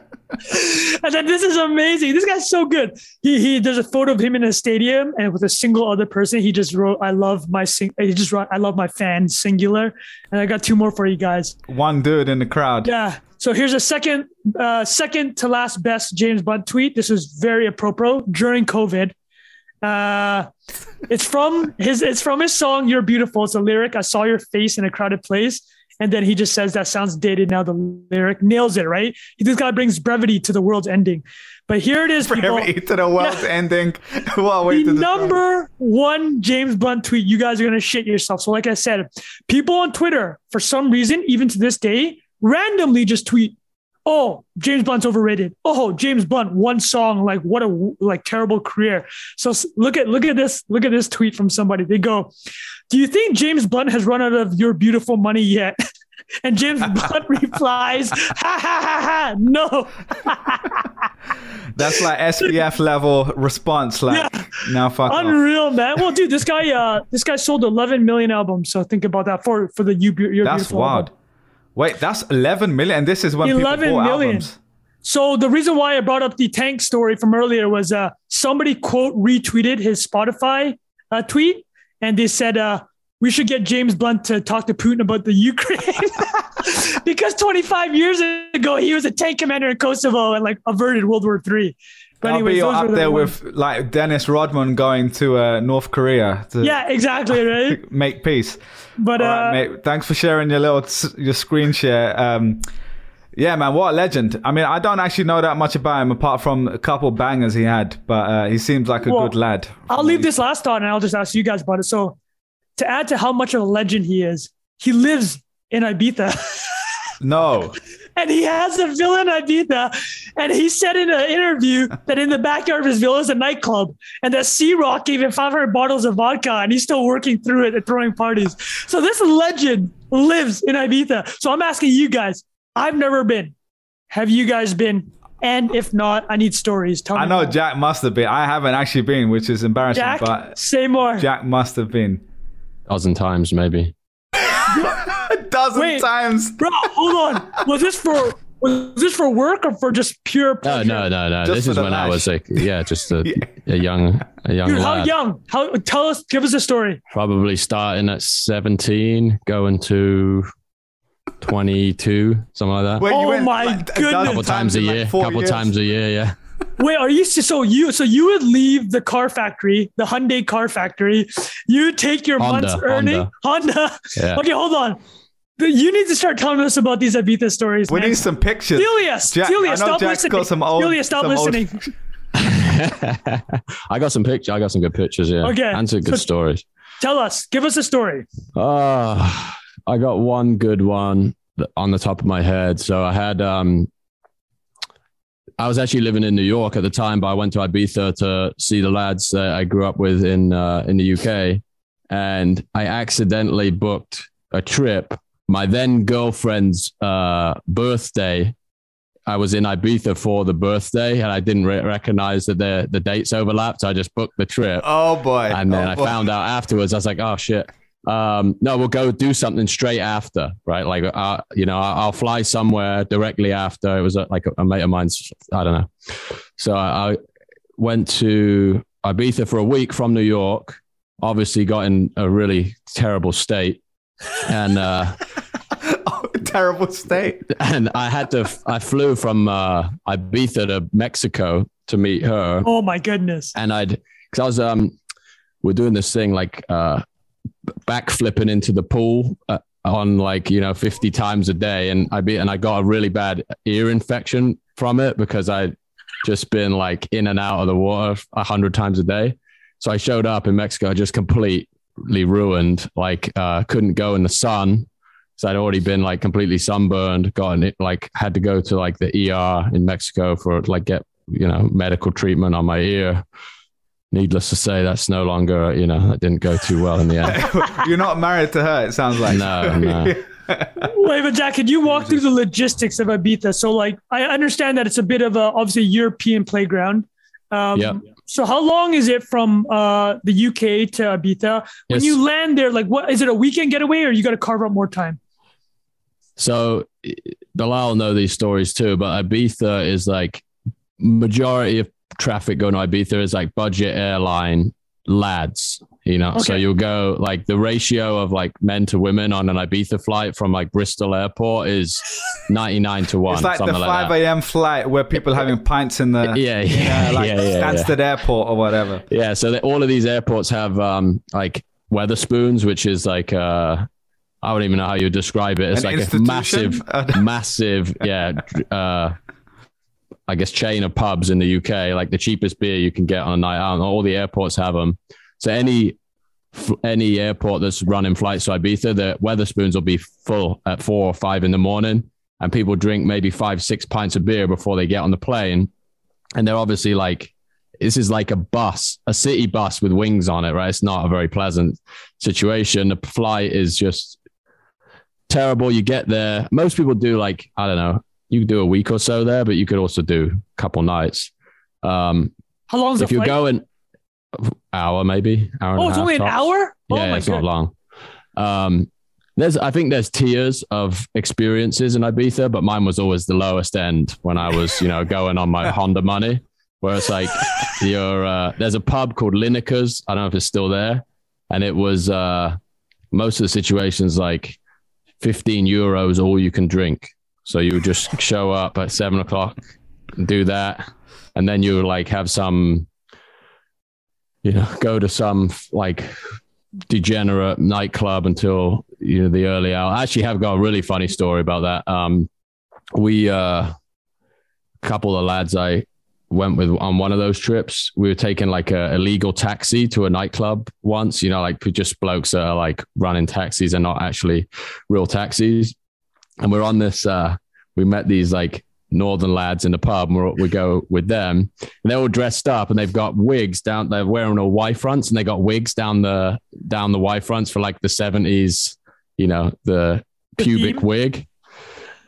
and then this is amazing. This guy's so good. He he. There's a photo of him in a stadium, and with a single other person, he just wrote, "I love my sing." He just wrote, "I love my fans," singular. And I got two more for you guys. One dude in the crowd. Yeah. So here's a second, uh, second to last best James Blunt tweet. This was very apropos during COVID. Uh, it's from his. It's from his song "You're Beautiful." It's a lyric. I saw your face in a crowded place, and then he just says that sounds dated. Now the lyric nails it. Right. This guy brings brevity to the world's ending. But here it is, people. Brevity to the world's (laughs) ending. what a way The number one James Blunt tweet, you guys are going to shit yourself. So, like I said, people on Twitter, for some reason, even to this day, randomly just tweet, "Oh, James Blunt's overrated." Oh, James Blunt, one song, like what a like terrible career. So look at look at this look at this tweet from somebody. They go, "Do you think James Blunt has run out of your beautiful money yet?" (laughs) And James (laughs) Blunt replies, "Ha ha ha ha! No." (laughs) That's like SPF level response. Like, now fuck off. Unreal, man. Well, dude, this guy, uh, this guy sold 11 million albums. So think about that for for the you. Your That's wild. album. Wait, that's 11 million. And this is when 11 people bought million. albums. So the reason why I brought up the tank story from earlier was uh, somebody quote retweeted his Spotify uh, tweet, and they said uh, we should get James Blunt to talk to Putin about the (laughs) Ukraine (laughs) because 25 years ago he was a tank commander in Kosovo and like averted World War Three. But I'll anyways, be up the there with like Dennis Rodman going to uh, North Korea to yeah, exactly (laughs) right. make peace. But uh, right, mate. Thanks for sharing your little your screen share. Um, yeah, man, what a legend. I mean, I don't actually know that much about him apart from a couple bangers he had, but uh, he seems like a Well, good lad. I'll leave this last thought and I'll just ask you guys about it. So, to add to how much of a legend he is, he lives in Ibiza (laughs) No, and he has a villa in Ibiza. And he said in an interview that in the backyard of his villa is a nightclub and that Cîroc gave him 500 bottles of vodka and he's still working through it and throwing parties. So, this legend lives in Ibiza. So, I'm asking you guys, I've never been. Have you guys been? And if not, I need stories. Tell me. I know more. Jack must have been. I haven't actually been, which is embarrassing, Jack, but say more. Jack must have been A dozen times maybe. A dozen Wait. times. Bro, hold on. Was this for was this for work or for just pure No, pleasure? no, no, no. Just this is the when I was like, yeah, just a, (laughs) Yeah. a young, a young Dude, how young? How tell us give us a story. Probably starting at 17, going to 22, something like that. Wait, Oh my a dozen goodness. couple times a in, like, year, four couple years? times a year, yeah. (laughs) Wait, are you so you so you would leave the car factory, the Hyundai car factory, you take your Honda, month's earning Honda. Yeah. (laughs) Okay, hold on. You need to start telling us about these Ibiza stories, We man. need some pictures. Celia, Jack- I Celia, stop Jack's listening. got some old- Celia, stop some old- listening. (laughs) I got some pictures. I got some good pictures. Yeah. Okay, And some good so- stories. Tell us, give us a story. Uh, I got one good one on the top of my head. So I had, um, I was actually living in New York at the time, but I went to Ibiza to see the lads that I grew up with in uh, in the UK, and I accidentally booked a trip. My then girlfriend's uh, birthday. I was in Ibiza for the birthday, and I didn't re- recognize that the the dates overlapped. So I just booked the trip Oh boy. and then Oh, I boy. found out afterwards. I was like, oh shit. Um, no, we'll go do something straight after, right? Like, uh, you know, I'll I'll fly somewhere directly after. It was uh, like a, a mate of mine's. I don't know. So I, I went to Ibiza for a week from New York. Obviously, got in a really terrible state, and uh, (laughs) Oh, terrible state. and I had to. I flew from uh, Ibiza to Mexico to meet her. Oh my goodness. and I'd because I was um we're doing this thing like uh back flipping into the pool uh, on like you know 50 times a day and I be and I got a really bad ear infection from it because I'd just been like in and out of the water a hundred times a day so I showed up in Mexico just completely ruined like uh couldn't go in the sun so I'd already been like completely sunburned gotten it like had to go to like the ER in Mexico for like get you know medical treatment on my ear needless to say that's no longer you know that didn't go too well in the end (laughs) You're not married to her. It sounds like. No, no. (laughs) Wait, but Jack, can you walk through the logistics of Ibiza? So, like, I understand that it's a bit of a obviously European playground. Um, Yeah. So, how long is it from uh, the UK to Ibiza? When Yes. you land there, like, what is it a weekend getaway, or you got to carve out more time? so Bilal know these stories too but Ibiza is like majority of traffic going to Ibiza is like budget airline lads you know so you'll go like the ratio of like men to women on an Ibiza flight from like Bristol airport is 99 to 1 It's like the something 5 like a.m. flight where people having pints in the yeah you yeah know, like (laughs) yeah, yeah, yeah. Stansted Airport or whatever. Yeah, so all of these airports have um like Wetherspoons, which is like uh I don't even know how you describe it. It's An like a massive, (laughs) massive, yeah, uh I guess chain of pubs in the UK, like the cheapest beer you can get on a night out. and All the airports have them. So any any airport that's running flights to Ibiza, the Wetherspoons will be full at four or five in the morning, and people drink maybe five, six pints of beer before they get on the plane, and they're obviously like this is like a bus, a city bus with wings on it, right? It's not a very pleasant situation. The flight is just terrible. You get there. Most people do like, I don't know, you could do a week or so there, but you could also do a couple nights. Um, How long is if you're flight? going hour, maybe hour and oh, it's only an tops. hour. Oh Yeah, it's god. not long. Um, there's, I think there's tiers of experiences in Ibiza, but mine was always the lowest end when I was, you know, going on my (laughs) Honda money. Where it's like you're, uh, there's a pub called Lineker's. I don't know if it's still there, and it was uh, most of the situations like 15 euros all you can drink. So you would just show up at seven o'clock, do that, and then you would like have some, you know, go to some like degenerate nightclub until you know the early hour. I actually have got a really funny story about that. Um, we uh, a couple of lads I went with on one of those trips. We were taking like a illegal taxi to a nightclub once. You know, like just blokes that are like running taxis and not actually real taxis. And we're on this. Uh, we met these like northern lads in the pub. And we're, go with them, and they're all dressed up, and they've got wigs down. They're wearing all Y fronts, and they got wigs down the down the Y fronts for like the seventies. You know, the pubic wig.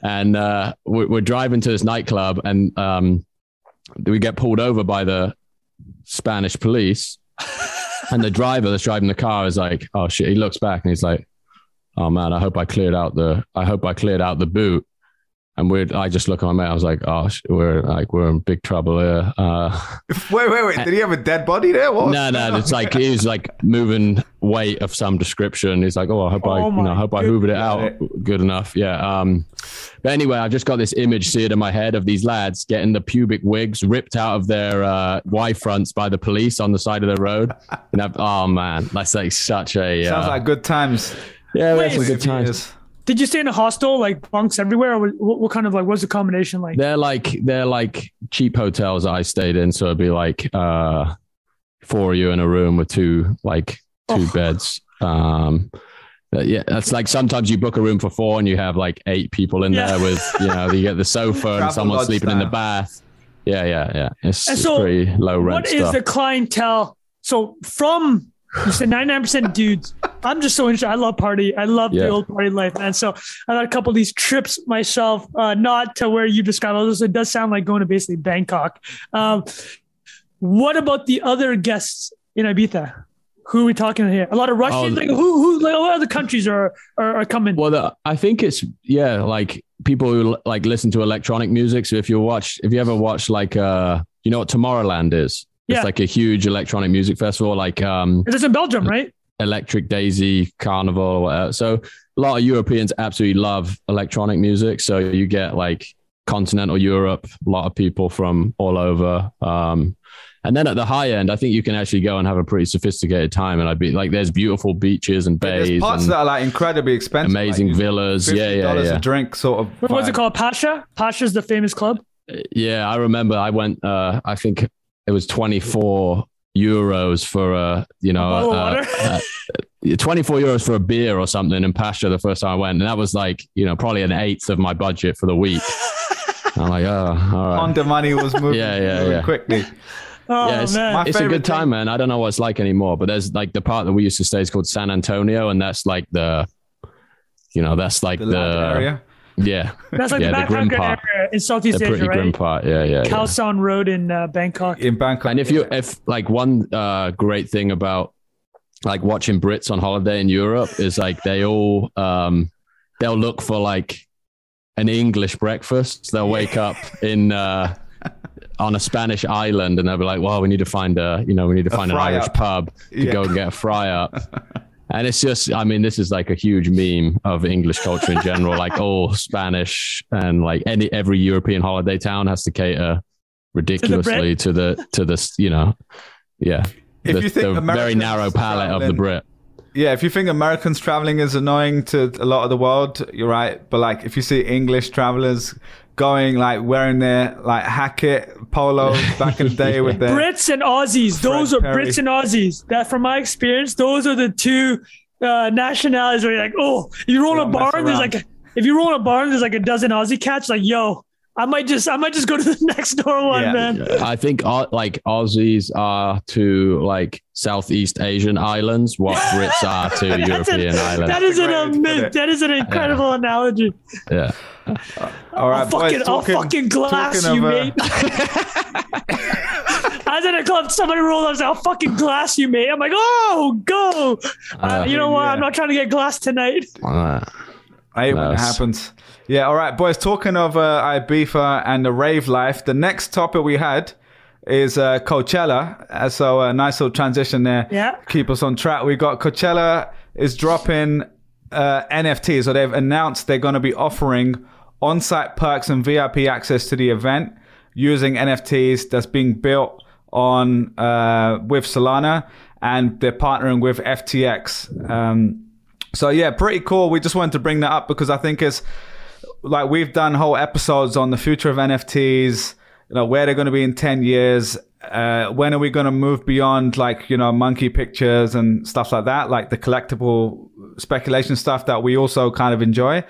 And uh, we're, we're driving to this nightclub, and um, we get pulled over by the Spanish police. (laughs) and the driver that's driving the car is like, "Oh shit!" He looks back and he's like, "Oh man, I hope I cleared out the. I hope I cleared out the boot." And we're, I just look at my mate. I was like, "Oh, sh- we're like we're in big trouble here." Uh, (laughs) Wait, wait, wait. Did he have a dead body there? What no, no, it's like he was like moving weight of some description. He's like, "Oh, I hope I, Oh you know, I hope I hoovered it out good enough." Yeah. Um, but anyway, I've just got this image seared in my head of these lads getting the pubic wigs ripped out of their uh, Y fronts by the police on the side of the road. And I've, oh man, that's like such a Sounds uh, like good times. yeah, we had some good times. years. Did you stay in a hostel, like bunks everywhere, or what, what kind of like what's the combination like? They're like they're like cheap hotels I stayed in, so it'd be like uh four of you in a room with two like two Oh. beds. Um yeah, that's like sometimes you book a room for four and you have like eight people in Yeah. there with you know you get the (laughs) sofa and Travel someone lodge sleeping in the bath. Yeah, yeah, yeah. It's, And it's pretty low rent What is stuff. the clientele? So from you said 99% dudes. I'm just so interested. I love party. I love Yeah. the old party life, man. So I got a couple of these trips myself, uh, not to where you described those. It does sound like going to basically Bangkok. Um, what about the other guests in Ibiza? Who are we talking here? A lot of Russians. Oh, like who? Who? Like what other countries are are, are coming? Well, the, I think it's yeah, like people who like listen to electronic music. So if you watch, if you ever watch like uh, you know what Tomorrowland is? It's Yeah. like a huge electronic music festival, like um, It is in Belgium, right? Electric Daisy Carnival or whatever. So a lot of Europeans absolutely love electronic music. So you get like continental Europe, a lot of people from all over. Um, and then at the high end, I think you can actually go and have a pretty sophisticated time. And I'd be like, there's beautiful beaches and There's bays parts and that are like incredibly expensive. amazing like, villas. Yeah, yeah, $50 yeah. a drink sort of. What was it called? Pacha. Pacha's the famous club. Yeah, I remember I went, uh, I think it was 24 euros for a, you know, bottle of uh, water? uh, 24 euros for a beer or something in Pacha the first time I went. And that was like, you know, probably an eighth of my budget for the week. (laughs) I'm like, oh, all right. Honda money was moving, Yeah, yeah, moving yeah. quickly. (laughs) Oh yeah, it's, man. It's a good time, thing- man. I don't know what it's like anymore, but there's like the part that we used to stay is called San Antonio, and that's like the, you know, that's like The, the, area. Yeah, That's like yeah, the the grim part. area in the Southeast pretty Asia, grim part. Yeah, yeah, yeah. Khao San Road in uh, Bangkok. in Bangkok. And if you, if like one uh, great thing about like watching Brits on holiday in Europe is like they all um, they'll look for like an English breakfast. They'll wake up in uh, on a Spanish island and they'll be like, "Well, we need to find a you know we need to find an Irish up." pub to Yeah. go and get a fry up." (laughs) And it's just, I mean, this is like a huge meme of English culture in general. like (laughs) all Spanish and like any every European holiday town has to cater ridiculously to the to the you know, yeah. If the, you think the very narrow palette of the Brit. Yeah, if you think Americans traveling is annoying to a lot of the world, you're right. But like, if you see English travelers going like wearing their like Hackett polo (laughs) back in the day with their Brits and Aussies. Those are Perry. Brits and Aussies. That, from my experience, those are the two uh, nationalities where you're like, oh, you roll They a don't barn, there's like, if you roll in a barn, there's like a dozen Aussie cats. Like, yo, I might just, I might just go to the (laughs) next door one, Yeah. man. I think uh, like Aussies are to like Southeast Asian islands what (laughs) Brits are to That's a- European islands. That is an That's a great way to put amazing, that is an incredible analogy. yeah. All right, I'll fucking, boys, I'll fucking glass you, uh, mate. (laughs) I was in a club, somebody rolled up and said, I'll fucking glass you, mate. I'm like, oh, go. Uh, Uh, you know what? yeah. I'm not trying to get glass tonight. Uh, I hate when it Nice. happens. Yeah, all right, boys. Talking of uh, Ibiza and the rave life, the next topic we had is uh, Coachella. Uh, so a nice little transition there. Yeah. Keep us on track. We got Coachella is dropping uh, NFTs. So they've announced they're going to be offering on-site perks and VIP access to the event using NFTs that's being built on uh, with Solana, and they're partnering with FTX. Um, so yeah, pretty cool. We just wanted to bring that up because I think it's like we've done whole episodes on the future of NFTs, you know, where they're going to be in 10 years. Uh, when are we going to move beyond like, you know, monkey pictures and stuff like that, like the collectible speculation stuff that we also kind of enjoy.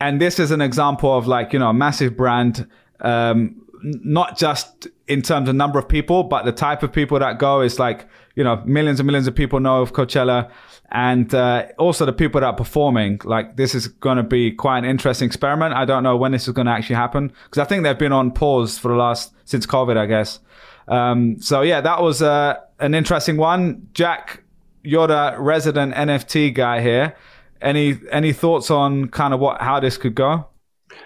And this is an example of like, you know, a massive brand, um, not just in terms of number of people, but the type of people that go is like, you know, millions and millions of people know of Coachella and uh, also the people that are performing. Like this is going to be quite an interesting experiment. I don't know when this is going to actually happen because I think they've been on pause for the last since COVID, I guess. Um, so yeah, that was uh, an interesting one. Jack, you're the resident NFT guy here. Any any thoughts on kind of what how this could go?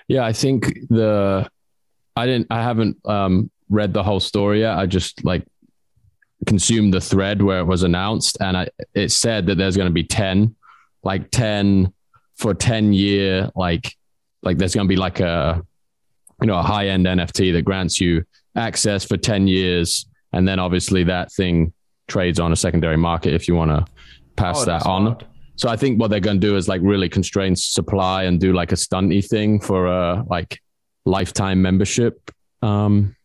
Yeah, I think the I didn't I haven't um read the whole story yet. I just like consumed the thread where it was announced and I it said that there's going to be 10 like 10 for 10 year like like there's going to be like a you know a high end NFT that grants you access for 10 years and then obviously that thing trades on a secondary market if you want to pass Oh, that on. wild. So I think what they're going to do is like really constrain supply and do like a stunty thing for a like lifetime membership um,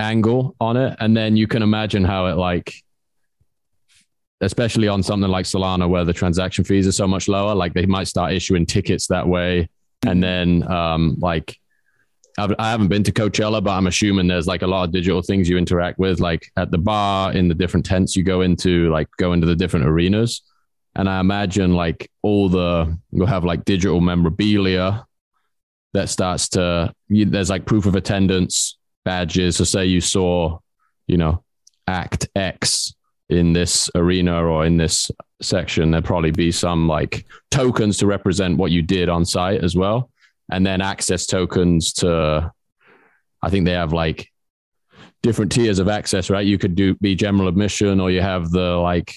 angle on it, and then you can imagine how it like, especially on something like Solana where the transaction fees are so much lower, like they might start issuing tickets that way, and then um, like I've, I haven't been to Coachella, but I'm assuming there's like a lot of digital things you interact with, like at the bar, in the different tents you go into, like go into the different arenas. And I imagine like all the, you'll have like digital memorabilia that starts to, you, there's like proof of attendance badges. So say you saw, you know, act X in this arena or in this section, there'd probably be some like tokens to represent what you did on site as well. And then access tokens to i think they have like different tiers of access right? You could do be general admission or you have the like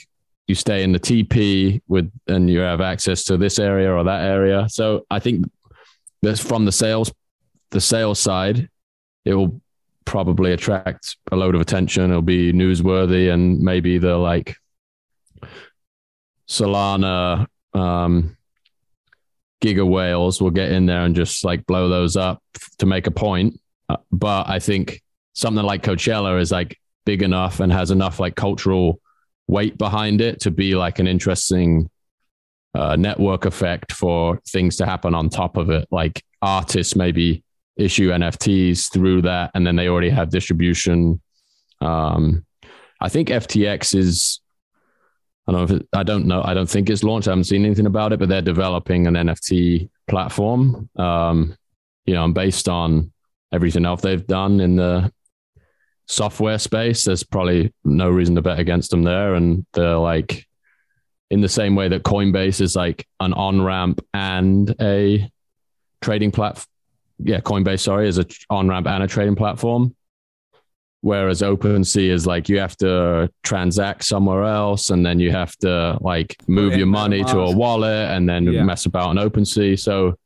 you stay in the tp with and you have access to this area or that area. So i think that's from the sales the sales side it will probably attract a load of attention it'll be newsworthy and maybe the like solana um giga whales will get in there and just like blow those up to make a point. Uh, but I think something like Coachella is like big enough and has enough like cultural weight behind it to be like an interesting uh, network effect for things to happen on top of it. Like artists maybe issue NFTs through that, and then they already have distribution. Um, I think FTX is I don't know if it, I don't know. I don't think it's launched. I haven't seen anything about it, but they're developing an NFT platform. Um, you know, and based on everything else they've done in the software space, there's probably no reason to bet against them there. And they're like, in the same way that Coinbase is like an on ramp and a trading platform. Yeah, Coinbase, sorry, is a on ramp and a trading platform. Whereas OpenSea is like you have to transact somewhere else and then you have to like move your money to a wallet and then yeah. mess about on OpenSea. So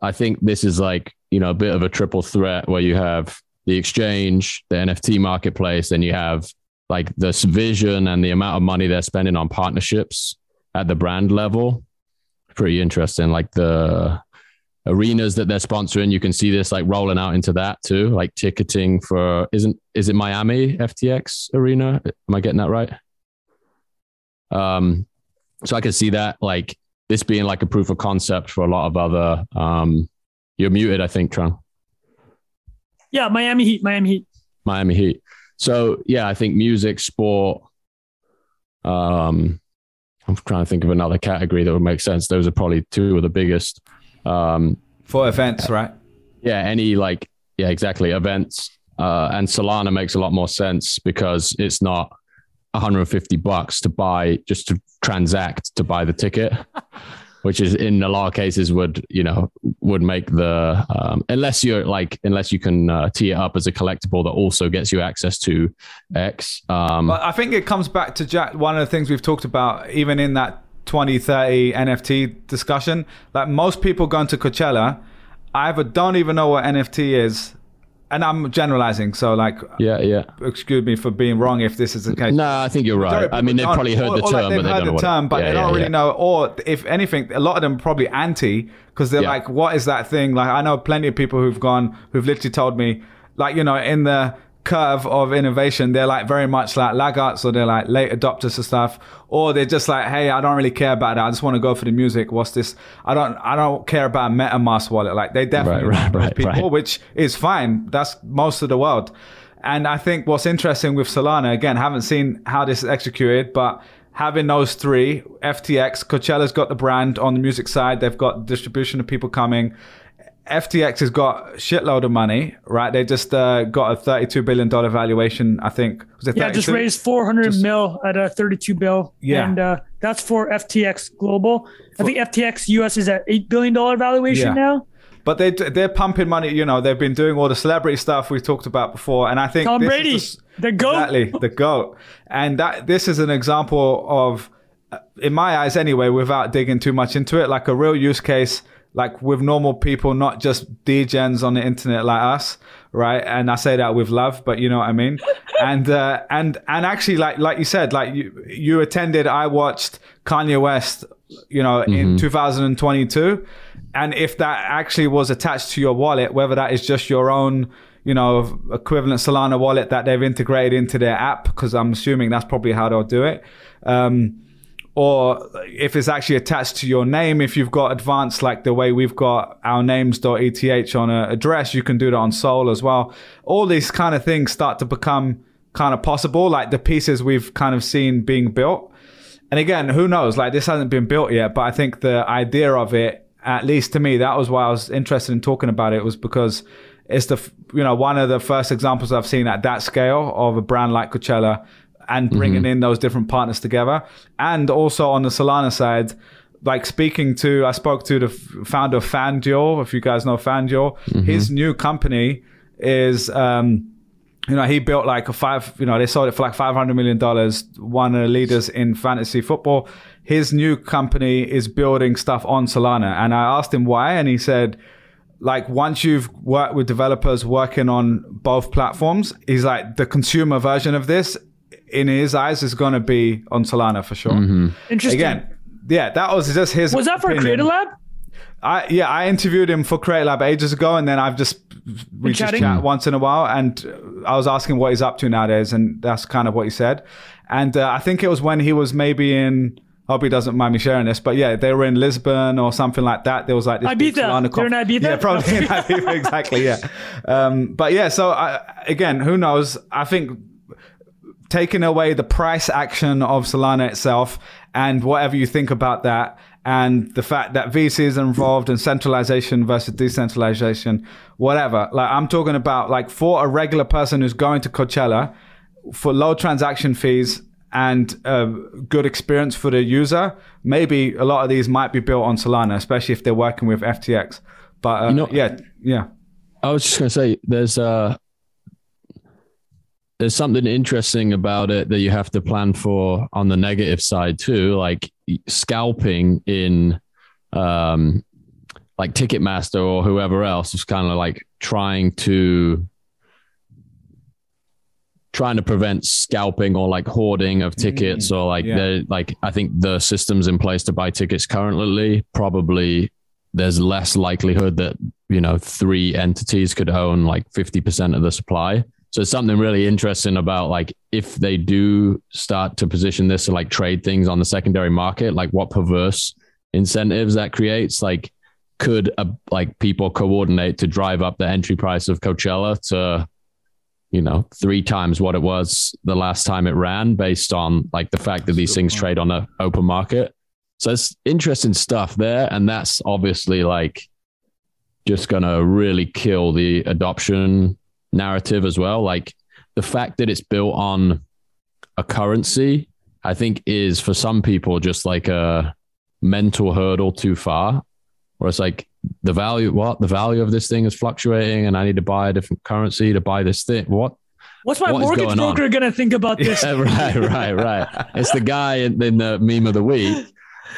I think this is like, you know, a bit of a triple threat where you have the exchange, the NFT marketplace, and you have like this vision and the amount of money they're spending on partnerships at the brand level. Pretty interesting. Like the arenas that they're sponsoring. You can see this like rolling out into that too, like ticketing for isn't is it Miami FTX arena? Am I getting that right? Um, so I can see that like this being like a proof of concept for a lot of other. Um, you're muted, I think, Trung. Yeah, Miami Heat, Miami Heat, Miami Heat. So yeah, I think music, sport. Um, I'm trying to think of another category that would make sense. Those are probably two of the biggest. Um, For events, right? Yeah, any like, yeah, exactly. Events. Uh, and Solana makes a lot more sense because it's not 150 bucks to buy just to transact to buy the ticket. (laughs) which is in a lot of cases would you know would make the um, unless you're like unless you can uh, tee it up as a collectible that also gets you access to X. Um, but I think it comes back to Jack. One of the things we've talked about, even in that 2030 NFT discussion. Like most people going to Coachella, either don't even know what NFT is, and I'm generalizing. So like, yeah, yeah. Excuse me for being wrong if this is the case. No, I think you're right. I mean, they've probably heard the term, like they've but heard they the term, but yeah, they don't yeah, really yeah. know. Or if anything, a lot of them probably anti because they're like, "What is that thing?" Like I know plenty of people who've gone, who've literally told me, like you know, in the curve of innovation, they're like very much like laggards, or they're like late adopters to stuff, or they're just like, "Hey, I don't really care about that. I just want to go for the music. What's this? I don't, I don't care about MetaMask wallet. Like they definitely Right, right, right, people, right. which is fine. That's most of the world. And I think what's interesting with Solana, again, haven't seen how this is executed, but having those three, FTX, Coachella's got the brand on the music side, they've got distribution of people coming. FTX has got a shitload of money, right? They just uh, got a $32 billion valuation, I think. Was it Yeah, just raised 400 Just- mil at a 32 bill. Yeah. And uh, that's for FTX Global. I think FTX US is at $8 billion valuation Yeah. now. But they they're pumping money. You know, they've been doing all the celebrity stuff we talked about before, and I think Tom this is Brady, the the GOAT. exactly the goat, and that this is an example of, uh, in my eyes anyway, without digging too much into it, like a real use case. Like with normal people, not just degens on the internet like us, right? And I say that with love, but you know what I mean. (laughs) and uh, and and actually, like like you said, like you you attended, I watched Kanye West, you know, in 2022, and if that actually was attached to your wallet, whether that is just your own you know, equivalent Solana wallet that they've integrated into their app, because I'm assuming that's probably how they'll do it. Um, or if it's actually attached to your name, if you've got advanced, like the way we've got our names.eth on an address, you can do that on Sol as well. All these kind of things start to become kind of possible, like the pieces we've kind of seen being built. And again, who knows? Like this hasn't been built yet, but I think the idea of it, at least to me, that was why I was interested in talking about it, was because it's the you know one of the first examples I've seen at that scale of a brand like Coachella and bringing in those different partners together, and also on the Solana side. Like speaking to, I spoke to the founder of FanDuel. If you guys know FanDuel, his new company is, um, you know, he built like a five, you know, they sold it for like five hundred million dollars. One of the leaders in fantasy football. His new company is building stuff on Solana, and I asked him why, and he said, like once you've worked with developers working on both platforms, he's like the consumer version of this in his eyes is going to be on Solana for sure. Interesting. Again, yeah, that was just his. was that for opinion. Creator Lab? I yeah, I interviewed him for Create Lab ages ago, and then I've just we just chat once in a while, and uh, I was asking what he's up to nowadays, and that's kind of what he said. And uh, I think it was when he was maybe in. Hope he doesn't mind me sharing this, but yeah, they were in Lisbon or something like that. There was like this big Ibiza. Solana They're in conf- Ibiza? Yeah, probably in Ibiza, (laughs) exactly. Yeah, um, but yeah. So I, again, who knows? I think taking away the price action of Solana itself and whatever you think about that and the fact that VCs are involved in centralization versus decentralization, whatever. Like I'm talking about like for a regular person who's going to Coachella for low transaction fees and a good experience for the user, maybe a lot of these might be built on Solana, especially if they're working with FTX. But uh, You know- yeah, yeah. I was just gonna say there's uh there's something interesting about it that you have to plan for on the negative side too, like scalping in um like Ticketmaster or whoever else is kind of like trying to trying to prevent scalping or like hoarding of tickets or like yeah. the like I think the systems in place to buy tickets currently probably there's less likelihood that you know three entities could own like 50% of the supply so something really interesting about like if they do start to position this to like trade things on the secondary market like what perverse incentives that creates like could uh, like people coordinate to drive up the entry price of Coachella to you know three times what it was the last time it ran based on like the fact that these things trade on the open market. So it's interesting stuff there and that's obviously like just gonna really kill the adoption narrative as well like the fact that it's built on a currency i think is for some people just like a mental hurdle too far where it's like the value what the value of this thing is fluctuating and i need to buy a different currency to buy this thing what What's my What mortgage going broker gonna think about this? (laughs) Yeah, right, right, right. It's the guy in, in the meme of the week.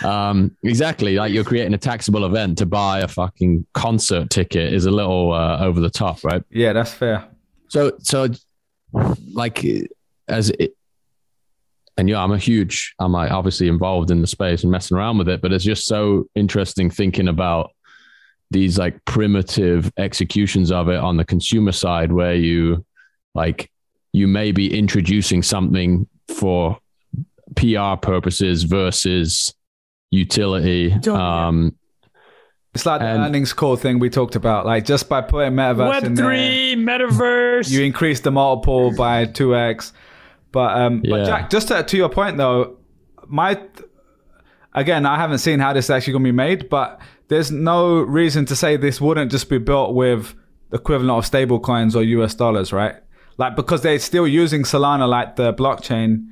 Um, exactly. Like you're creating a taxable event to buy a fucking concert ticket is a little uh, over the top, right? Yeah, that's fair. So, so like as it, and yeah, I'm a huge, I'm like obviously involved in the space and messing around with it, but it's just so interesting thinking about these like primitive executions of it on the consumer side where you like you may be introducing something for PR purposes versus utility. Um, It's like the And- earnings call thing we talked about. Like just by putting metaverse Web in there, three, metaverse. you increase the multiple by two x. But um, but Jack, just to, to your point though, my again, I haven't seen how this is actually going to be made, but there's no reason to say this wouldn't just be built with the equivalent of stable coins or US dollars, right? Like because they're still using Solana like the blockchain.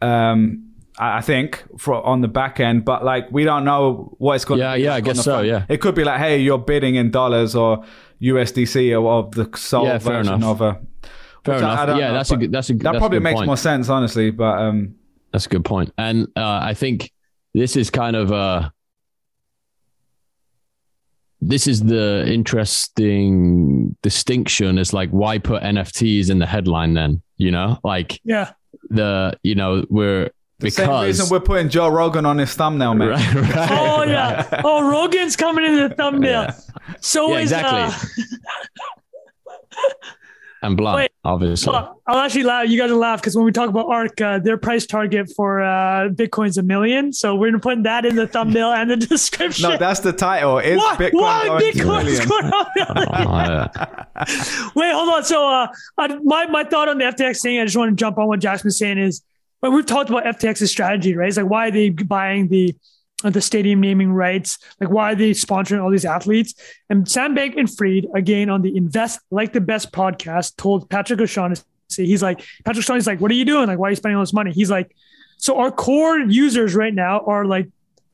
Um, I I think for on the back end, but like we don't know what it's going. Yeah, to be yeah, I like on guess so, front. yeah. it could be like, hey, you're bidding in dollars or USDC or, or the Sol Yeah, version enough. of a. fair which I- enough. I yeah, know, that's a good, that's a That that's a probably good makes point. more sense, honestly. But um, That's a good point. And uh, I think this is kind of uh this is the interesting distinction. Is like why put NFTs in the headline then? You know, like Yeah. the you know we're The same reason we're putting Joe Rogan on his thumbnail, man. right, right, Oh yeah. Oh, Rogan's coming in the thumbnail. So Yeah, is exactly. uh, (laughs) and blood, Wait, obviously. well, I'll actually laugh. You guys will laugh because when we talk about ARK, uh, their price target for uh, Bitcoin's a million. So we're gonna put that in the thumbnail and the (laughs) description. No, that's the title. Is what? Bitcoin Why going to Bitcoin's million? going up? Oh, yeah. (laughs) Wait, hold on. So, uh, I, my my thought on the FTX thing, I just want to jump on what Jackson was saying is when we've talked about FTX's strategy, right? It's like why are they buying the the stadium naming rights? Like why are they sponsoring all these athletes? And Sam Bankman-Fried, again on the Invest Like the Best podcast, told Patrick O'Shaughnessy, he's like Patrick O'Shaughnessy's like, what are you doing? Like, why are you spending all this money? He's like, so our core users right now are like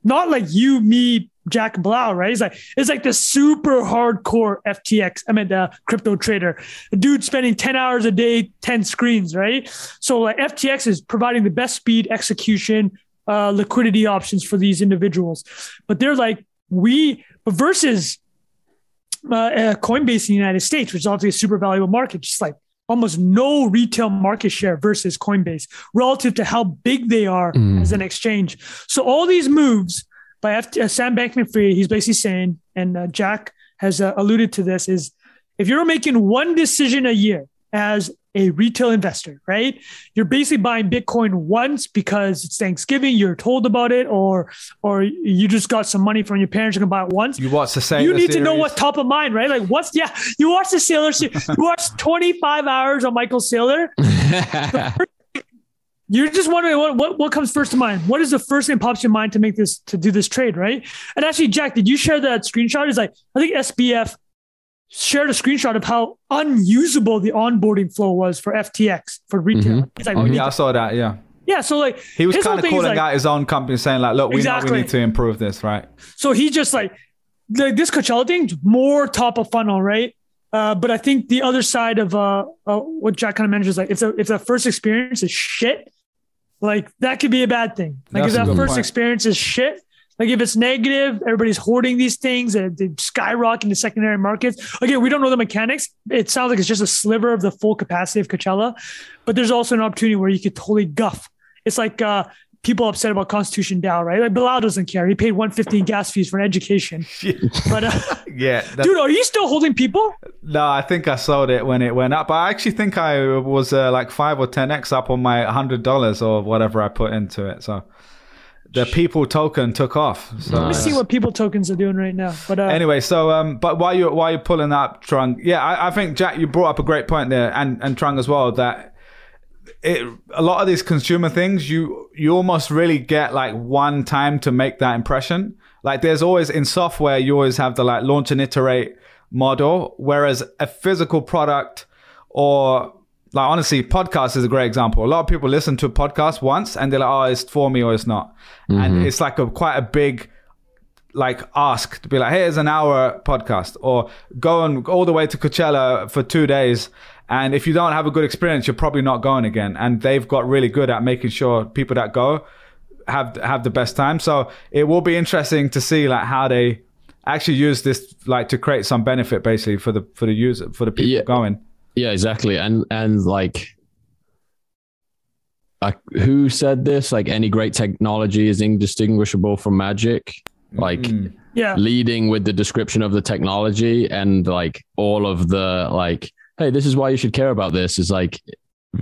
not like you, me, Jack Blau, right? He's like, it's like the super hardcore FTX, I mean, the crypto trader, a dude spending 10 hours a day, 10 screens, right? So, like, FTX is providing the best speed, execution, uh, liquidity options for these individuals. But they're like, we, but versus uh, uh, Coinbase in the United States, which is obviously a super valuable market, just like almost no retail market share versus Coinbase relative to how big they are Mm. as an exchange. So all these moves by F- uh, Sam Bankman-Fried, he's basically saying, and uh, Jack has uh, alluded to this, is if you're making one decision a year as a retail investor, right? You're basically buying Bitcoin once because it's Thanksgiving, you're told about it, or or you just got some money from your parents, you're gonna buy it once You watch the same. you need to know what's top of mind, right? Like what's yeah, you watch the Saylor, you watch (laughs) 25 hours on Michael Saylor. (laughs) You're just wondering what, what what comes first to mind. What is the first thing that pops in your mind to make this to do this trade, right? And actually, Jack, did you share that screenshot? Is like I think SBF shared a screenshot of how unusable the onboarding flow was for FTX for retail. Mhm. It's like Oh we yeah, I saw that. Yeah, yeah. So like he was kind of calling like- out his own company, saying like, "Look, we know we need to improve this, right?" So he just like the, this Coachella thing, more top of funnel, right? Uh, but I think the other side of uh, uh, what Jack kind of mentioned is like if the if the first experience is shit, like that could be a bad thing. Like That's if that first point. experience is shit, like if it's negative, everybody's hoarding these things and they skyrocket in the secondary markets. Again, we don't know the mechanics. It sounds like it's just a sliver of the full capacity of Coachella, but there's also an opportunity where you could totally guff. It's like uh, people upset about ConstitutionDAO, right? Like Bilal doesn't care. He paid 150 in gas fees for an education. (laughs) But uh, (laughs) Yeah, that- dude, are you still holding people? No, I think I sold it when it went up. But I actually think I was uh, like five or ten x up on my hundred dollars or whatever I put into it. So the people token took off. So Let me see what people tokens are doing right now. But uh, anyway, so um, but while you while you're pulling up Trung, yeah, I, I think Jack, you brought up a great point there, and and Trung as well that it a lot of these consumer things you you almost really get like one time to make that impression. Like there's always in software you always have the like launch and iterate model, whereas a physical product or like honestly, podcast is a great example. A lot of people listen to a podcast once and they're like, "Oh, it's for me or it's not," and mm-hmm. it's like a quite a big like ask to be like, hey, here's an hour podcast, or go and all the way to Coachella for two days. And if you don't have a good experience, you're probably not going again. And they've got really good at making sure people that go have have the best time. So it will be interesting to see like how they actually use this like to create some benefit basically for the for the user for the people Yeah. going. Yeah, exactly. And and like uh, who said this? Like any great technology is indistinguishable from magic. Like Mm. yeah, leading with the description of the technology and like all of the like, hey, this is why you should care about this is like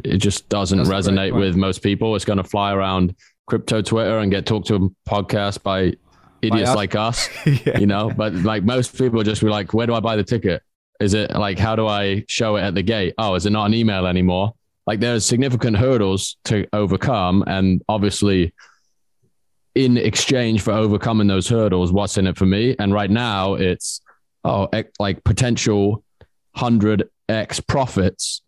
it just doesn't That's resonate with most people. It's going to fly around crypto Twitter and get talked to a podcast by idiots us. like us, (laughs) yeah. you know. But like most people just be like, where do I buy the ticket? Is it like how do I show it at the gate? Oh, is it not an email anymore? Like there's significant hurdles to overcome, and obviously, in exchange for overcoming those hurdles, what's in it for me? And right now, it's oh, like potential hundred x profits.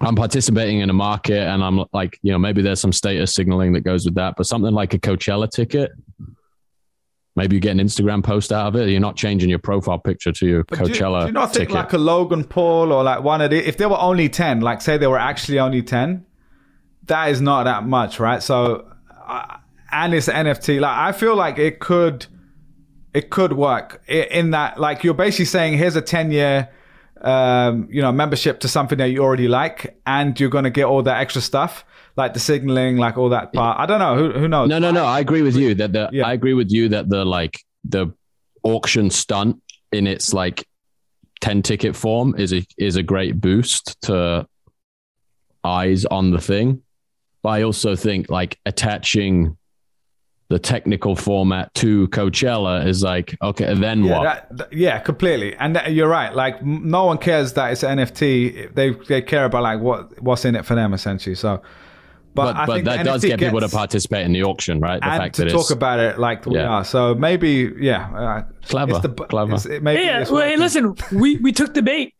I'm participating in a market, and I'm like, you know, maybe there's some status signaling that goes with that, but something like a Coachella ticket. Maybe you get an Instagram post out of it. You're not changing your profile picture to your But do you- Coachella do you not think ticket. like a Logan Paul or like one of the if there were only ten, like say they were actually only ten, that is not that much, right? So, uh, and it's NFT. Like I feel like it could it could work in that like you're basically saying here's a 10 year um, you know membership to something that you already like and you're going to get all that extra stuff like the signaling like all that part i don't know who, who knows No, no, no. I agree with you that the Yeah. I agree with you that the like the auction stunt in its like 10 ticket form is a is a great boost to eyes on the thing. But I also think like attaching the technical format to Coachella is like, okay, then yeah, what? that, th- yeah, completely. And that, you're right. Like m- no one cares that it's NFT. They they care about like what what's in it for them essentially. So, but, but I but think that does NFT get people to participate in the auction, right? The and fact to that talk it's about it like we Yeah. are. So maybe yeah, uh, Clever, It's the, clever. It's, it, maybe Yeah, it's well, hey, listen, we we took the bait.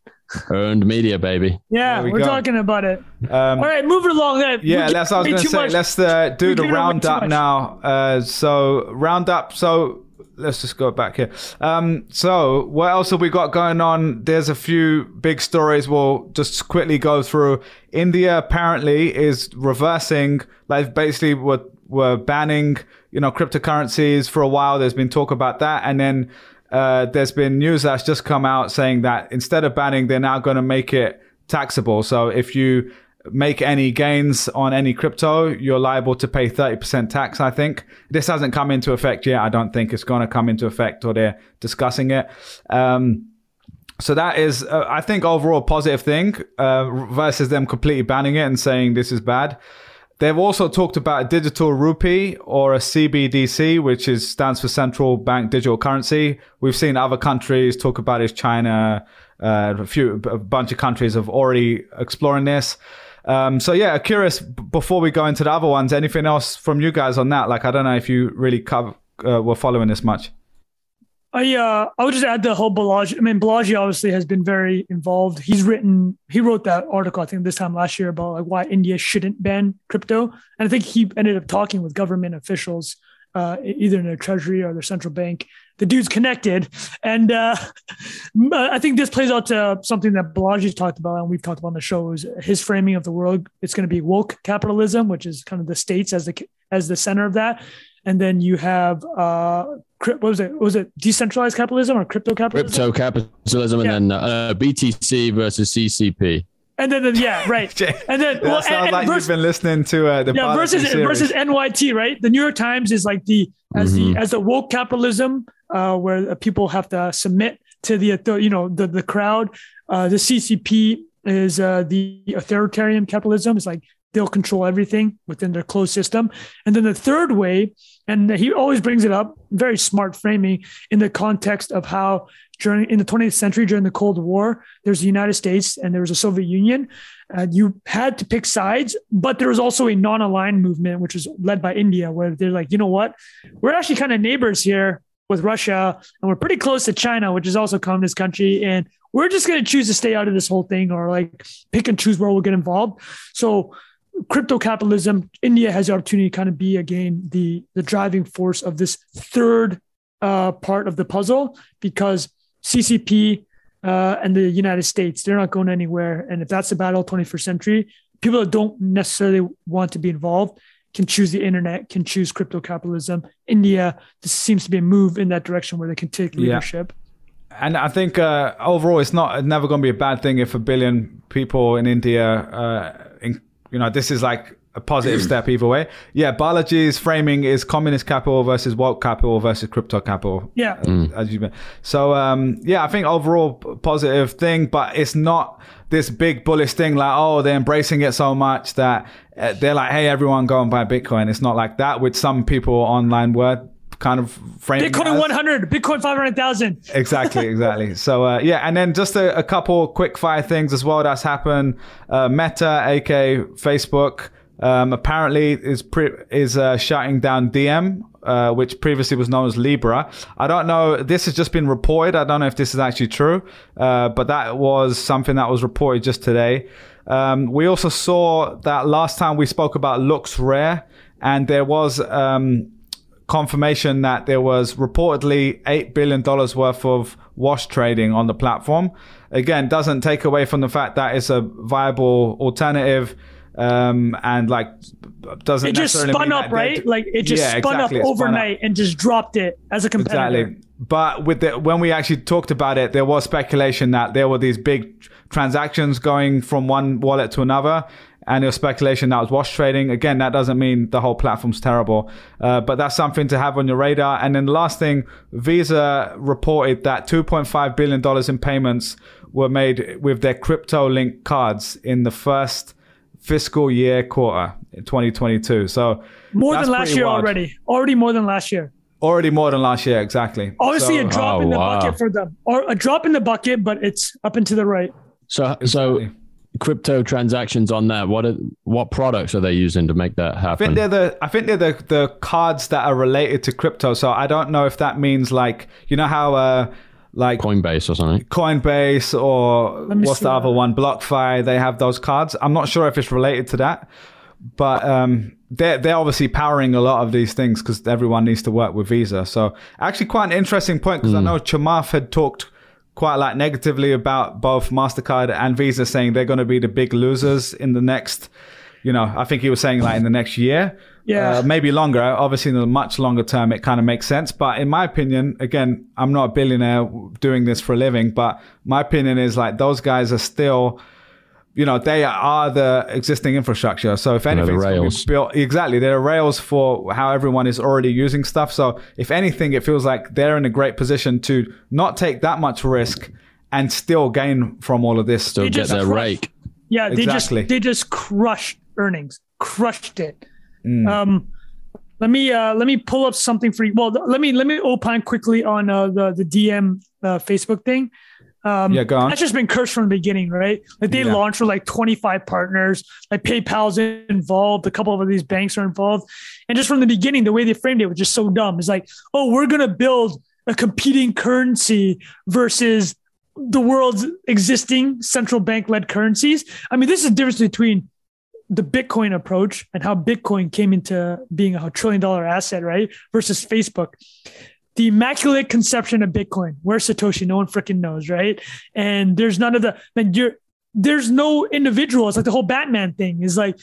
Earned media, baby. Yeah, we we are go. talking about it. Um, All right, moving along. Then Yeah, that's what I was going to say. much. Let's uh, do We're the giving away too roundup now. Uh, so roundup. So let's just go back here. Um, so what else have we got going on? There's a few big stories. We'll just quickly go through. India apparently is reversing, like basically we're, we're banning, you know, cryptocurrencies for a while. There's been talk about that, and then. Uh, there's been news that's just come out saying that instead of banning, they're now going to make it taxable. So if you make any gains on any crypto, you're liable to pay 30% tax, I think. This hasn't come into effect yet. I don't think it's going to come into effect or they're discussing it. Um, so that is, uh, I think, overall a positive thing uh, versus them completely banning it and saying this is bad. They've also talked about a digital rupee or a CBDC, which is stands for central bank digital currency. We've seen other countries talk about it. China, uh, a few, a bunch of countries have already exploring this. Um, so yeah, curious. Before we go into the other ones, anything else from you guys on that? Like, I don't know if you really cover, uh, were following this much. I uh I would just add the whole Balaji. I mean, Balaji obviously has been very involved. He's written, he wrote that article I think this time last year about like why India shouldn't ban crypto, and I think he ended up talking with government officials, uh, either in their treasury or their central bank. The dude's connected, and uh, I think this plays out to something that Balaji talked about, and we've talked about on the show is his framing of the world. It's going to be woke capitalism, which is kind of the states as the as the center of that, and then you have uh, what was it? Was it decentralized capitalism or crypto capitalism? Crypto capitalism Yeah. and then uh, BTC versus CCP. And then, then yeah, right. (laughs) And then That well, sounds and, like versus, you've been listening to uh, the yeah, versus series. versus NYT, right? The New York Times is like the as Mhm. the as the woke capitalism, uh, where people have to submit to the you know the the crowd. Uh, the CCP is uh, the authoritarian capitalism. It's like they'll control everything within their closed system. And then the third way, and he always brings it up, very smart framing in the context of how during in the 20th century during the Cold War, there's the United States and there was a Soviet Union. Uh, you had to pick sides, but there was also a non-aligned movement, which was led by India, where they're like, you know what, we're actually kind of neighbors here with Russia, and we're pretty close to China, which is also communist country, and we're just going to choose to stay out of this whole thing or like pick and choose where we'll get involved. So crypto capitalism, India has the opportunity to kind of be again the the driving force of this third uh, part of the puzzle because CCP uh, and the United States they're not going anywhere, and if that's the battle 21st century, people that don't necessarily want to be involved can choose the internet, can choose crypto capitalism. India this seems to be a move in that direction where they can take Yeah. leadership. And I think uh, overall, it's not never going to be a bad thing if a billion people in India, uh, you know, this is like a positive step either way. Yeah, Balaji's framing is communist capital versus woke capital versus crypto capital. Yeah. As you been. So um, yeah, I think overall positive thing, but it's not this big bullish thing like oh they're embracing it so much that uh, they're like hey everyone go and buy Bitcoin. It's not like that. Which some people online were kind of frame. it Bitcoin as. 100, Bitcoin 500,000. exactly, (laughs) exactly. So uh, yeah, and then just a, a couple quick fire things as well that's happened. Uh, Meta, aka Facebook, um, apparently is pre- is uh, shutting down Diem, uh, which previously was known as Libra. I don't know. This has just been reported. I don't know if this is actually true, uh, but that was something that was reported just today. Um, we also saw that last time we spoke about LooksRare, and there was. Um, confirmation that there was reportedly $8 billion worth of wash trading on the platform. Again, doesn't take away from the fact that it's a viable alternative um, and like doesn't It just spun up, right? Like it just Yeah, spun exactly, up spun up. overnight and just dropped it as a competitor. Exactly. but with the, when we actually talked about it, there was speculation that there were these big transactions going from one wallet to another. And there was speculation that was wash trading. Again, that doesn't mean the whole platform's terrible, uh, but that's something to have on your radar. And then the last thing, Visa reported that 2.5 billion dollars in payments were made with their crypto link cards in the first fiscal year quarter in 2022. So More than last year wild. already. Already more than last year. Already more than last year, exactly. Obviously, So- a drop Oh, in the wow. bucket for them, or a drop in the bucket, but it's up and to the right. So so Exactly. Crypto transactions on that. What are, what products are they using to make that happen? I think they're the I think they're the the cards that are related to crypto. So I don't know if that means like you know how uh like Coinbase or something. Coinbase or what's see the that. other one? BlockFi. They have those cards. I'm not sure if it's related to that, but um, they're they're obviously powering a lot of these things because everyone needs to work with Visa. So actually, quite an interesting point because I know Chamath had talked quite like negatively about both Mastercard and Visa, saying they're going to be the big losers in the next. You know, I think he was saying like in the next year. Yeah. Uh, maybe longer. Obviously, in the much longer term, it kind of makes sense. But in my opinion, again, I'm not a billionaire doing this for a living, but my opinion is like those guys are still, you know, they are the existing infrastructure. So if anything, it's gonna rails. built exactly, they're rails for how everyone is already using stuff. So if anything, it feels like they're in a great position to not take that much risk and still gain from all of this. Still They get their crushed- rake. Yeah, they Exactly. just they just crushed earnings, crushed it. Mm. Um, let me uh, let me pull up something for you. Well, let me let me opine quickly on uh, the the Diem uh, Facebook thing. Um, Yeah, go on. That's just been cursed from the beginning, right? Like they Yeah. launched with like 25 partners, like PayPal's involved, a couple of these banks are involved. And just from the beginning, the way they framed it was just so dumb. It's like, oh, we're going to build a competing currency versus the world's existing central bank led currencies. I mean, this is the difference between the Bitcoin approach and how Bitcoin came into being a trillion dollar asset, right? Versus Facebook the immaculate conception of Bitcoin. Where's Satoshi? No one freaking knows, right? And there's none of the like you're there's no individual. It's like the whole Batman thing is like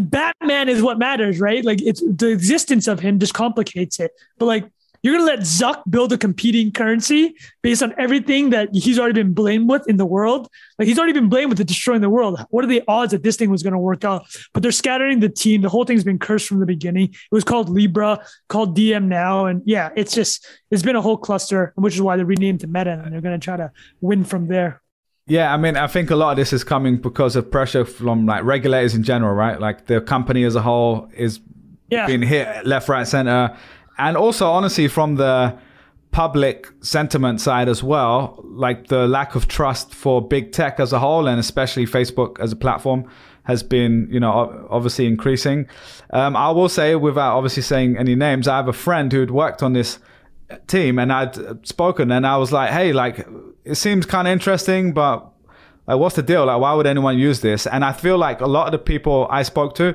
Batman is what matters, right? Like it's the existence of him just complicates it. But like you're gonna let Zuck build a competing currency based on everything that he's already been blamed with in the world. Like he's already been blamed with the destroying the world. What are the odds that this thing was gonna work out? But they're scattering the team. The whole thing's been cursed from the beginning. It was called Libra, called Diem now, and yeah, it's just it's been a whole cluster, which is why they renamed to Meta, and they're gonna try to win from there. Yeah, I mean, I think a lot of this is coming because of pressure from like regulators in general, right? Like the company as a whole is Yeah, being hit left, right, center, and also honestly from the public sentiment side as well, like the lack of trust for big tech as a whole, and especially Facebook as a platform has been, you know, obviously increasing. Um, I will say, without obviously saying any names, I have a friend who had worked on this team and I'd spoken and I was like, hey, like, it seems kind of interesting, but like, what's the deal? Like, why would anyone use this? And I feel like a lot of the people I spoke to,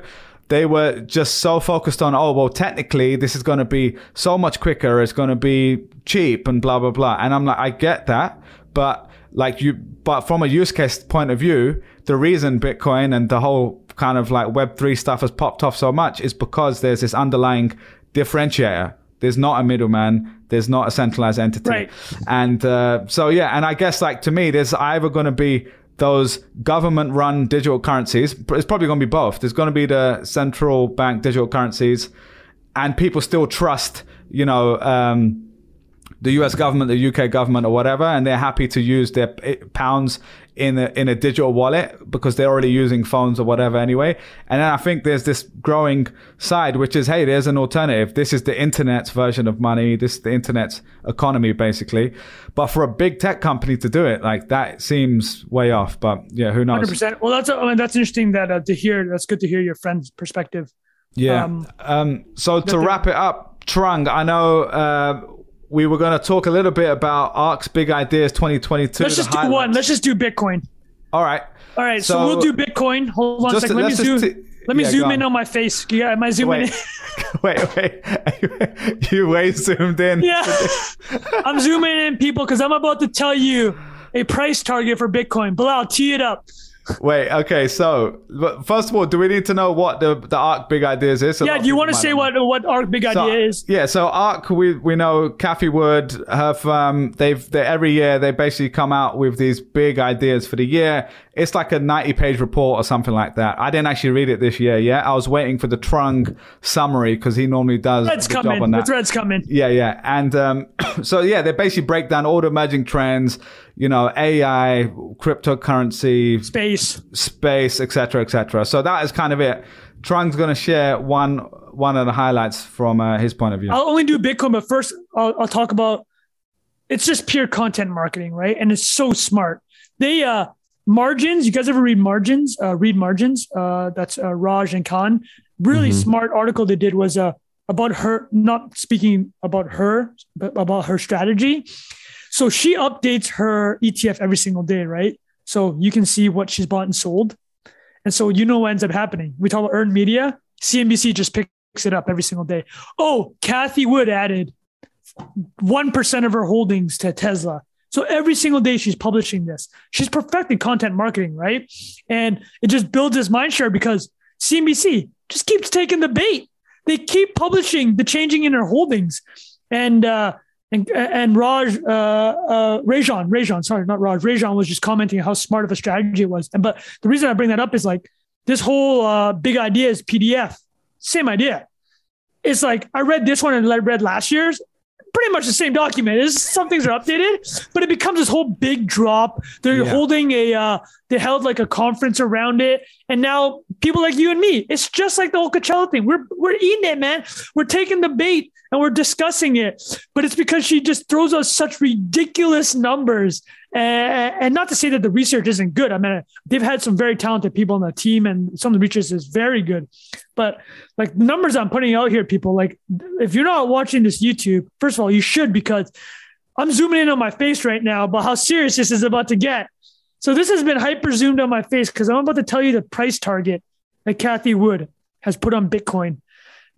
they were just so focused on, oh, well, technically, this is going to be so much quicker. It's going to be cheap and blah, blah, blah. And I'm like, I get that. But like you, but from a use case point of view, the reason Bitcoin and the whole kind of like Web3 stuff has popped off so much is because there's this underlying differentiator. There's not a middleman. There's not a centralized entity. Right. And uh, so, yeah, and I guess like to me, there's either going to be those government run digital currencies. It's probably going to be both. There's going to be the central bank digital currencies, and people still trust, you know, um, the US government, the UK government, or whatever, and they're happy to use their pounds in a, in a digital wallet because they're already using phones or whatever anyway. And then I think there's this growing side, which is, hey, there's an alternative. This is the internet's version of money. This is the internet's economy, basically. But for a big tech company to do it, like that seems way off. But yeah, who knows? hundred percent. Well, that's I mean, that's interesting that uh, to hear. That's good to hear your friend's perspective. Yeah. Um, Um, so to wrap it up, Trung, I know uh, we were going to talk a little bit about ARK's big ideas 2022. Let's just do highlights. one. Let's just do Bitcoin. All right. All right, so, So- we'll do Bitcoin. Hold on a second. Let me zoom. t- let me yeah, zoom in on. on my face. Yeah, am I zooming Wait, in? (laughs) wait, wait. (laughs) you way zoomed in. Yeah, (laughs) I'm zooming in, people, because I'm about to tell you a price target for Bitcoin. Bilal, tee it up. Wait, okay. So, first of all, do we need to know what the the ARK big ideas is? Lot Yeah, do you want to say what what our big So, idea is? Yeah, so ARK, we we know Cathie Wood have um they've they every year they basically come out with these big ideas for the year. It's like a ninety page report or something like that. I didn't actually read it this year yet. I was waiting for the Trung summary because he normally does a good job coming. on The threads coming. Yeah, yeah. And um, (coughs) so, yeah, they basically break down all the emerging trends, you know, AI, cryptocurrency, Space. space, etc., etc. So that is kind of it. Trung's going to share one one of the highlights from uh, his point of view. I'll only do Bitcoin, but first I'll, I'll talk about it's just pure content marketing, right? And it's so smart. They uh margins. You guys ever read margins? Uh, read margins. Uh, that's uh, Raj and Khan. Really Mhm. smart article they did was uh about her not speaking about her, but about her strategy. So she updates her ETF every single day, right? So you can see what she's bought and sold. And so you know what ends up happening. We talk about earned media. CNBC just picks it up every single day. Oh, Cathie Wood added 1% of her holdings to Tesla. So every single day she's publishing this. She's perfecting content marketing, right? And it just builds this mind share because CNBC just keeps taking the bait. They keep publishing the changing in her holdings. And uh and and Raj uh uh Rajan, Rajan, sorry, not Raj. Rajan was just commenting how smart of a strategy it was. And but the reason I bring that up is like this whole uh big idea is PDF. Same idea. It's like I read this one and I read last year's pretty much the same document. It's, some things are updated, but it becomes this whole big drop. They're Yeah. holding a, uh, they held like a conference around it, and now people like you and me, it's just like the whole Coachella thing. We're we're eating it, man. We're taking the bait and we're discussing it, but it's because she just throws us such ridiculous numbers. And, and not to say that the research isn't good. I mean, they've had some very talented people on the team, and some of the research is very good. But like the numbers I'm putting out here, people like if you're not watching this YouTube, first of all, you should because I'm zooming in on my face right now about how serious this is about to get. So this has been hyper zoomed on my face because I'm about to tell you the price target that Cathie Wood has put on Bitcoin,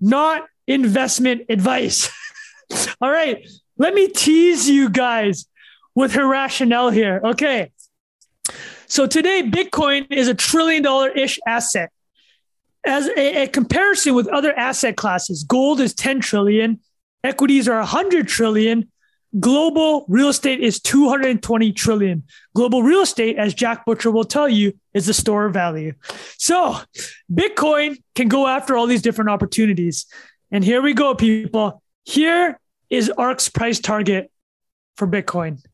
not investment advice. (laughs) all right, let me tease you guys with her rationale here. Okay. So today, Bitcoin is a trillion dollar ish asset as a, a comparison with other asset classes, gold is 10 trillion, equities are 100 trillion, global real estate is 220 trillion. Global real estate, as Jack Butcher will tell you, is the store of value. So Bitcoin can go after all these different opportunities. And here we go, people. Here is ARK's price target for Bitcoin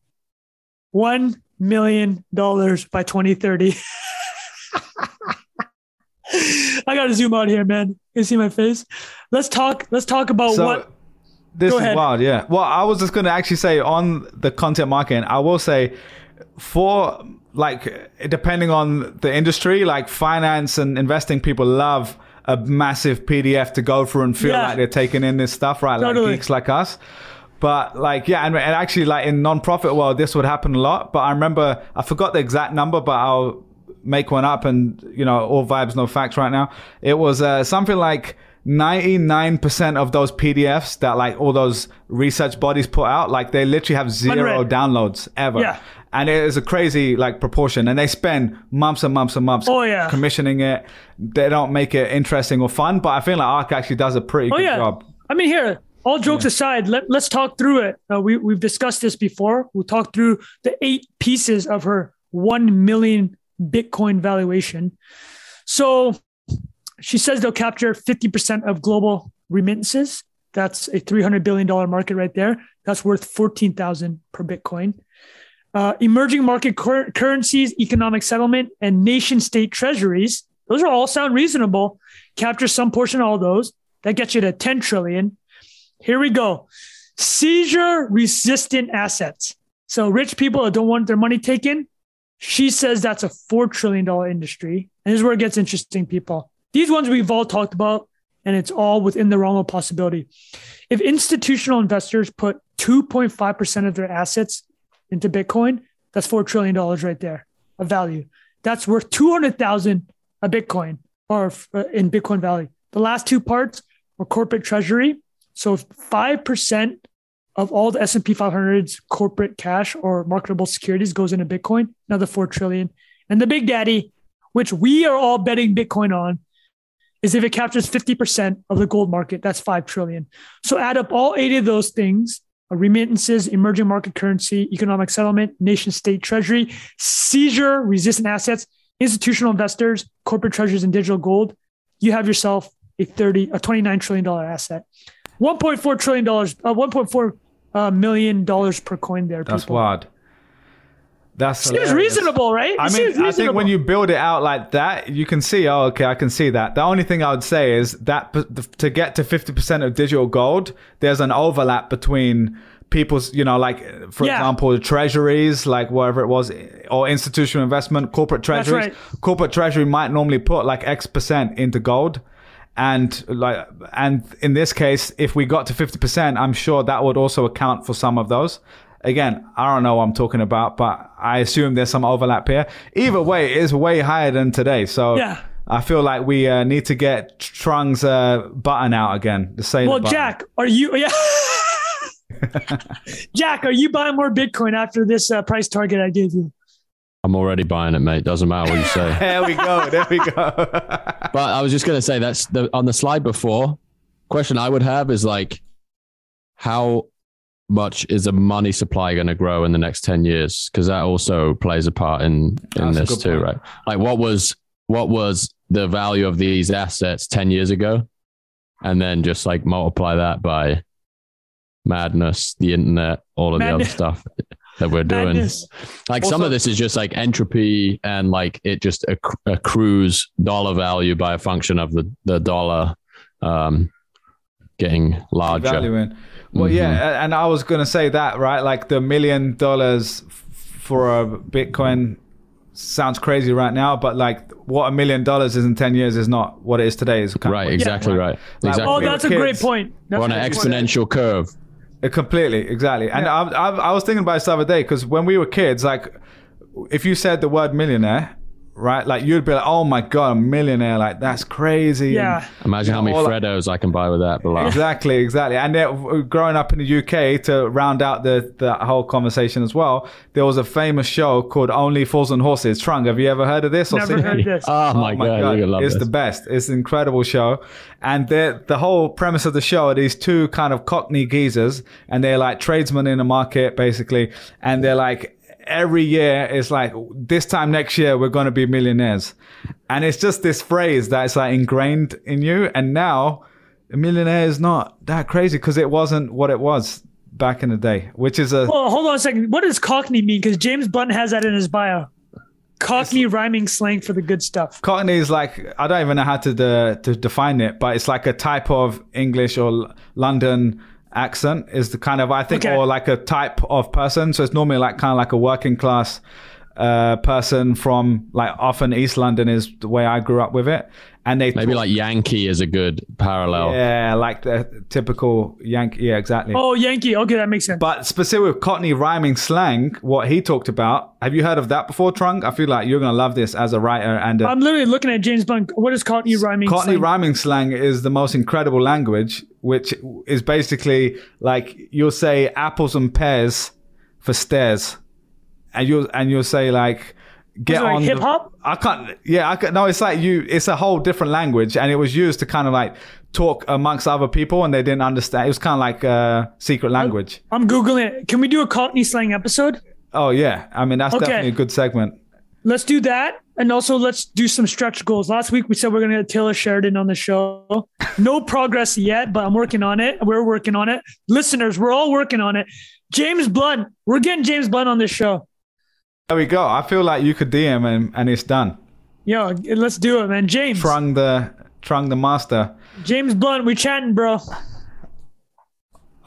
$1 million by 2030. (laughs) I gotta zoom out here, man. You see my face? Let's talk. Let's talk about so what. this is wild, yeah. Well, I was just going to actually say on the content marketing, I will say for like depending on the industry, like finance and investing, people love a massive PDF to go through and feel Yeah. like they're taking in this stuff, right? Totally. Like geeks like us. But like, yeah, and, and actually, like in non-profit world, this would happen a lot. But I remember, I forgot the exact number, but I'll make one up. And you know, all vibes, no facts. Right now, it was uh, something like 99% of those PDFs that like all those research bodies put out, like they literally have zero Unread. downloads ever. Yeah. And it is a crazy like proportion. And they spend months and months and months Oh, yeah. commissioning it. They don't make it interesting or fun, but I feel like ARK actually does a pretty Oh good yeah. job. I mean, here. All jokes aside, let, let's talk through it. Uh, we we've discussed this before. We'll talk through the eight pieces of her one million Bitcoin valuation. So she says they'll capture fifty percent of global remittances. That's a three hundred billion dollar market right there. That's worth fourteen thousand per Bitcoin. Uh, emerging market cur- currencies, economic settlement, and nation state treasuries. Those are all sound reasonable. Capture some portion of all those. That gets you to 10 trillion. Here we go. Seizure resistant assets. So rich people that don't want their money taken, she says that's a $4 trillion industry. And this is where it gets interesting, people. These ones we've all talked about, and it's all within the realm of possibility. If institutional investors put 2.5% of their assets into Bitcoin, that's $4 trillion right there of value. That's worth 200,000 a Bitcoin or uh, in Bitcoin value. The last two parts are corporate treasury. So 5% of all the S&P 500's corporate cash or marketable securities goes into Bitcoin, another 4 trillion. And the big daddy, which we are all betting Bitcoin on, is if it captures 50% of the gold market, that's 5 trillion. So add up all eight of those things remittances, emerging market currency, economic settlement, nation state treasury, seizure, resistant assets, institutional investors, corporate treasuries, and digital gold. You have yourself a 30, a 29 trillion dollar asset. 1.4 trillion dollars, uh, 1.4 uh, million dollars per coin there. That's people. wild. That's Seems hilarious. reasonable, right? I mean, I think when you build it out like that, you can see, oh, okay, I can see that. The only thing I would say is that to get to 50% of digital gold, there's an overlap between people's, you know, like, for Yeah. example, treasuries, like whatever it was, or institutional investment, corporate That's treasuries. right. Corporate treasury might normally put like X percent into gold. And like, and in this case, if we got to 50%, I'm sure that would also account for some of those. Again, I don't know what I'm talking about, but I assume there's some overlap here. Either way, it is way higher than today. So Yeah. I feel like we uh, need to get Trung's uh, button out again. The same. well, button. Jack, are you? (laughs) Yeah. Jack, are you buying more Bitcoin after this uh, price target I gave you? I'm already buying it, mate. Doesn't matter what you say. (laughs) There we go. There we go. (laughs) but I was just gonna say that's the on the slide before. Question I would have is like, how much is the money supply going to grow in the next ten years? Because that also plays a part in in That's this too, point. right? Like, what was what was the value of these assets ten years ago, and then just like multiply that by madness, the internet, all of the other stuff that we're doing. Madness. Like some of this is just like entropy and like it just acc- accrues dollar value by a function of the, the dollar um, getting larger. Valuing. Well, Mhm. yeah, and I was gonna say that right. Like the million dollars for a Bitcoin sounds crazy right now, but like what a million dollars is in ten years is not what it is today. Is kind of Right, what- exactly Yeah. right. Like, Exactly. Oh, that's a great point. That's on an great point. exponential curve. Uh, completely, exactly. And I, I, I was thinking about this the other day because when we were kids, like if you said the word millionaire, right, like you'd be like, "Oh my god, a millionaire! Like that's crazy." Yeah. Imagine how many all- Freddos I can buy with that below. Exactly, exactly. And then, uh, growing up in the UK, to round out the, the whole conversation as well, there was a famous show called Only Fools and Horses. Trung, have you ever heard of this? or Never seen heard it? this. (laughs) Oh my, oh god, you're gonna love it's this. the best. It's an incredible show, and the the whole premise of the show are these two kind of Cockney geezers, and they're like tradesmen in the market basically, and they're like every year it's like this time next year we're going to be millionaires, and it's just this phrase that's like ingrained in you, and now a millionaire is not that crazy because it wasn't what it was back in the day, which is a Well, hold on a second. What does Cockney mean? Because James Blunt has that in his bio. Cockney rhyming slang for the good stuff. Cockney is like I don't even know how to de- to define it, but it's like a type of English or London accent is the kind of I think Okay. or like a type of person. So it's normally like kind of like a working class uh, person from like often East London is the way I grew up with it, and they Maybe talk- like Yankee is a good parallel. yeah, like the typical Yankee. Yeah, exactly. Oh, Yankee. Okay, that makes sense. But specifically with Cockney rhyming slang, what he talked about. Have you heard of that before, Trung? I feel like you're gonna love this as a writer and a I'm literally looking at James Blunt. What is Cockney rhyming Cockney slang? rhyming slang is the most incredible language, which is basically like you'll say apples and pears for stairs, and you'll and you'll say like get on the- hip-hop? I can't. Yeah, I can, no. It's like you. It's a whole different language, and it was used to kind of like talk amongst other people, and they didn't understand. It was kind of like a secret language. I'm Googling it. Can we do a Cockney slang episode? Oh yeah, I mean that's Okay. definitely a good segment. Let's do that. And also, let's do some stretch goals. Last week, we said we're going to get Taylor Sheridan on the show. (laughs) No progress yet, but I'm working on it. We're working on it. Listeners, we're all working on it. James Blunt, we're getting James Blunt on this show. There we go. I feel like you could DM and, and it's done. Yo, let's do it, man. James. Trung the Trung the master. James Blunt, we chatting, bro.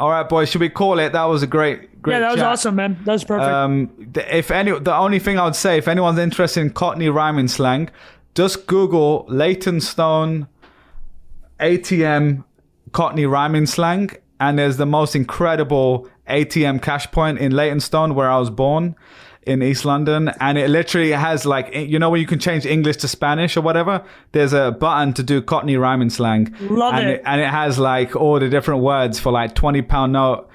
All right, boys. Should we call it? That was a great, great. yeah, that was chat. awesome, man. That was perfect. Um, if any, the only thing I would say, if anyone's interested in Cockney rhyming slang, just Google Leytonstone ATM Cockney rhyming slang, and there's the most incredible ATM cash point in Leytonstone, where I was born in East London, and it literally has like you know when you can change English to Spanish or whatever. There's a button to do Cockney rhyming slang, Love and it. and it has like all the different words for like twenty pound note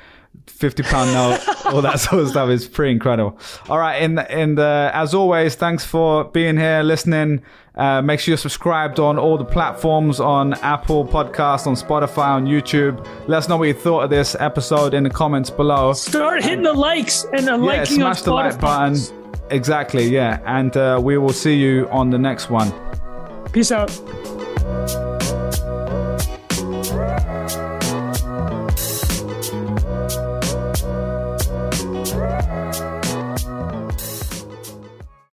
50 pound note, (laughs) all that sort of stuff is pretty incredible. All right. And, and uh, as always, thanks for being here, listening. Uh, make sure you're subscribed on all the platforms on Apple Podcast, on Spotify, on YouTube. Let us know what you thought of this episode in the comments below. Start hitting the likes and the Yeah, liking on smash the like button. Exactly, yeah. And uh, we will see you on the next one. Peace out.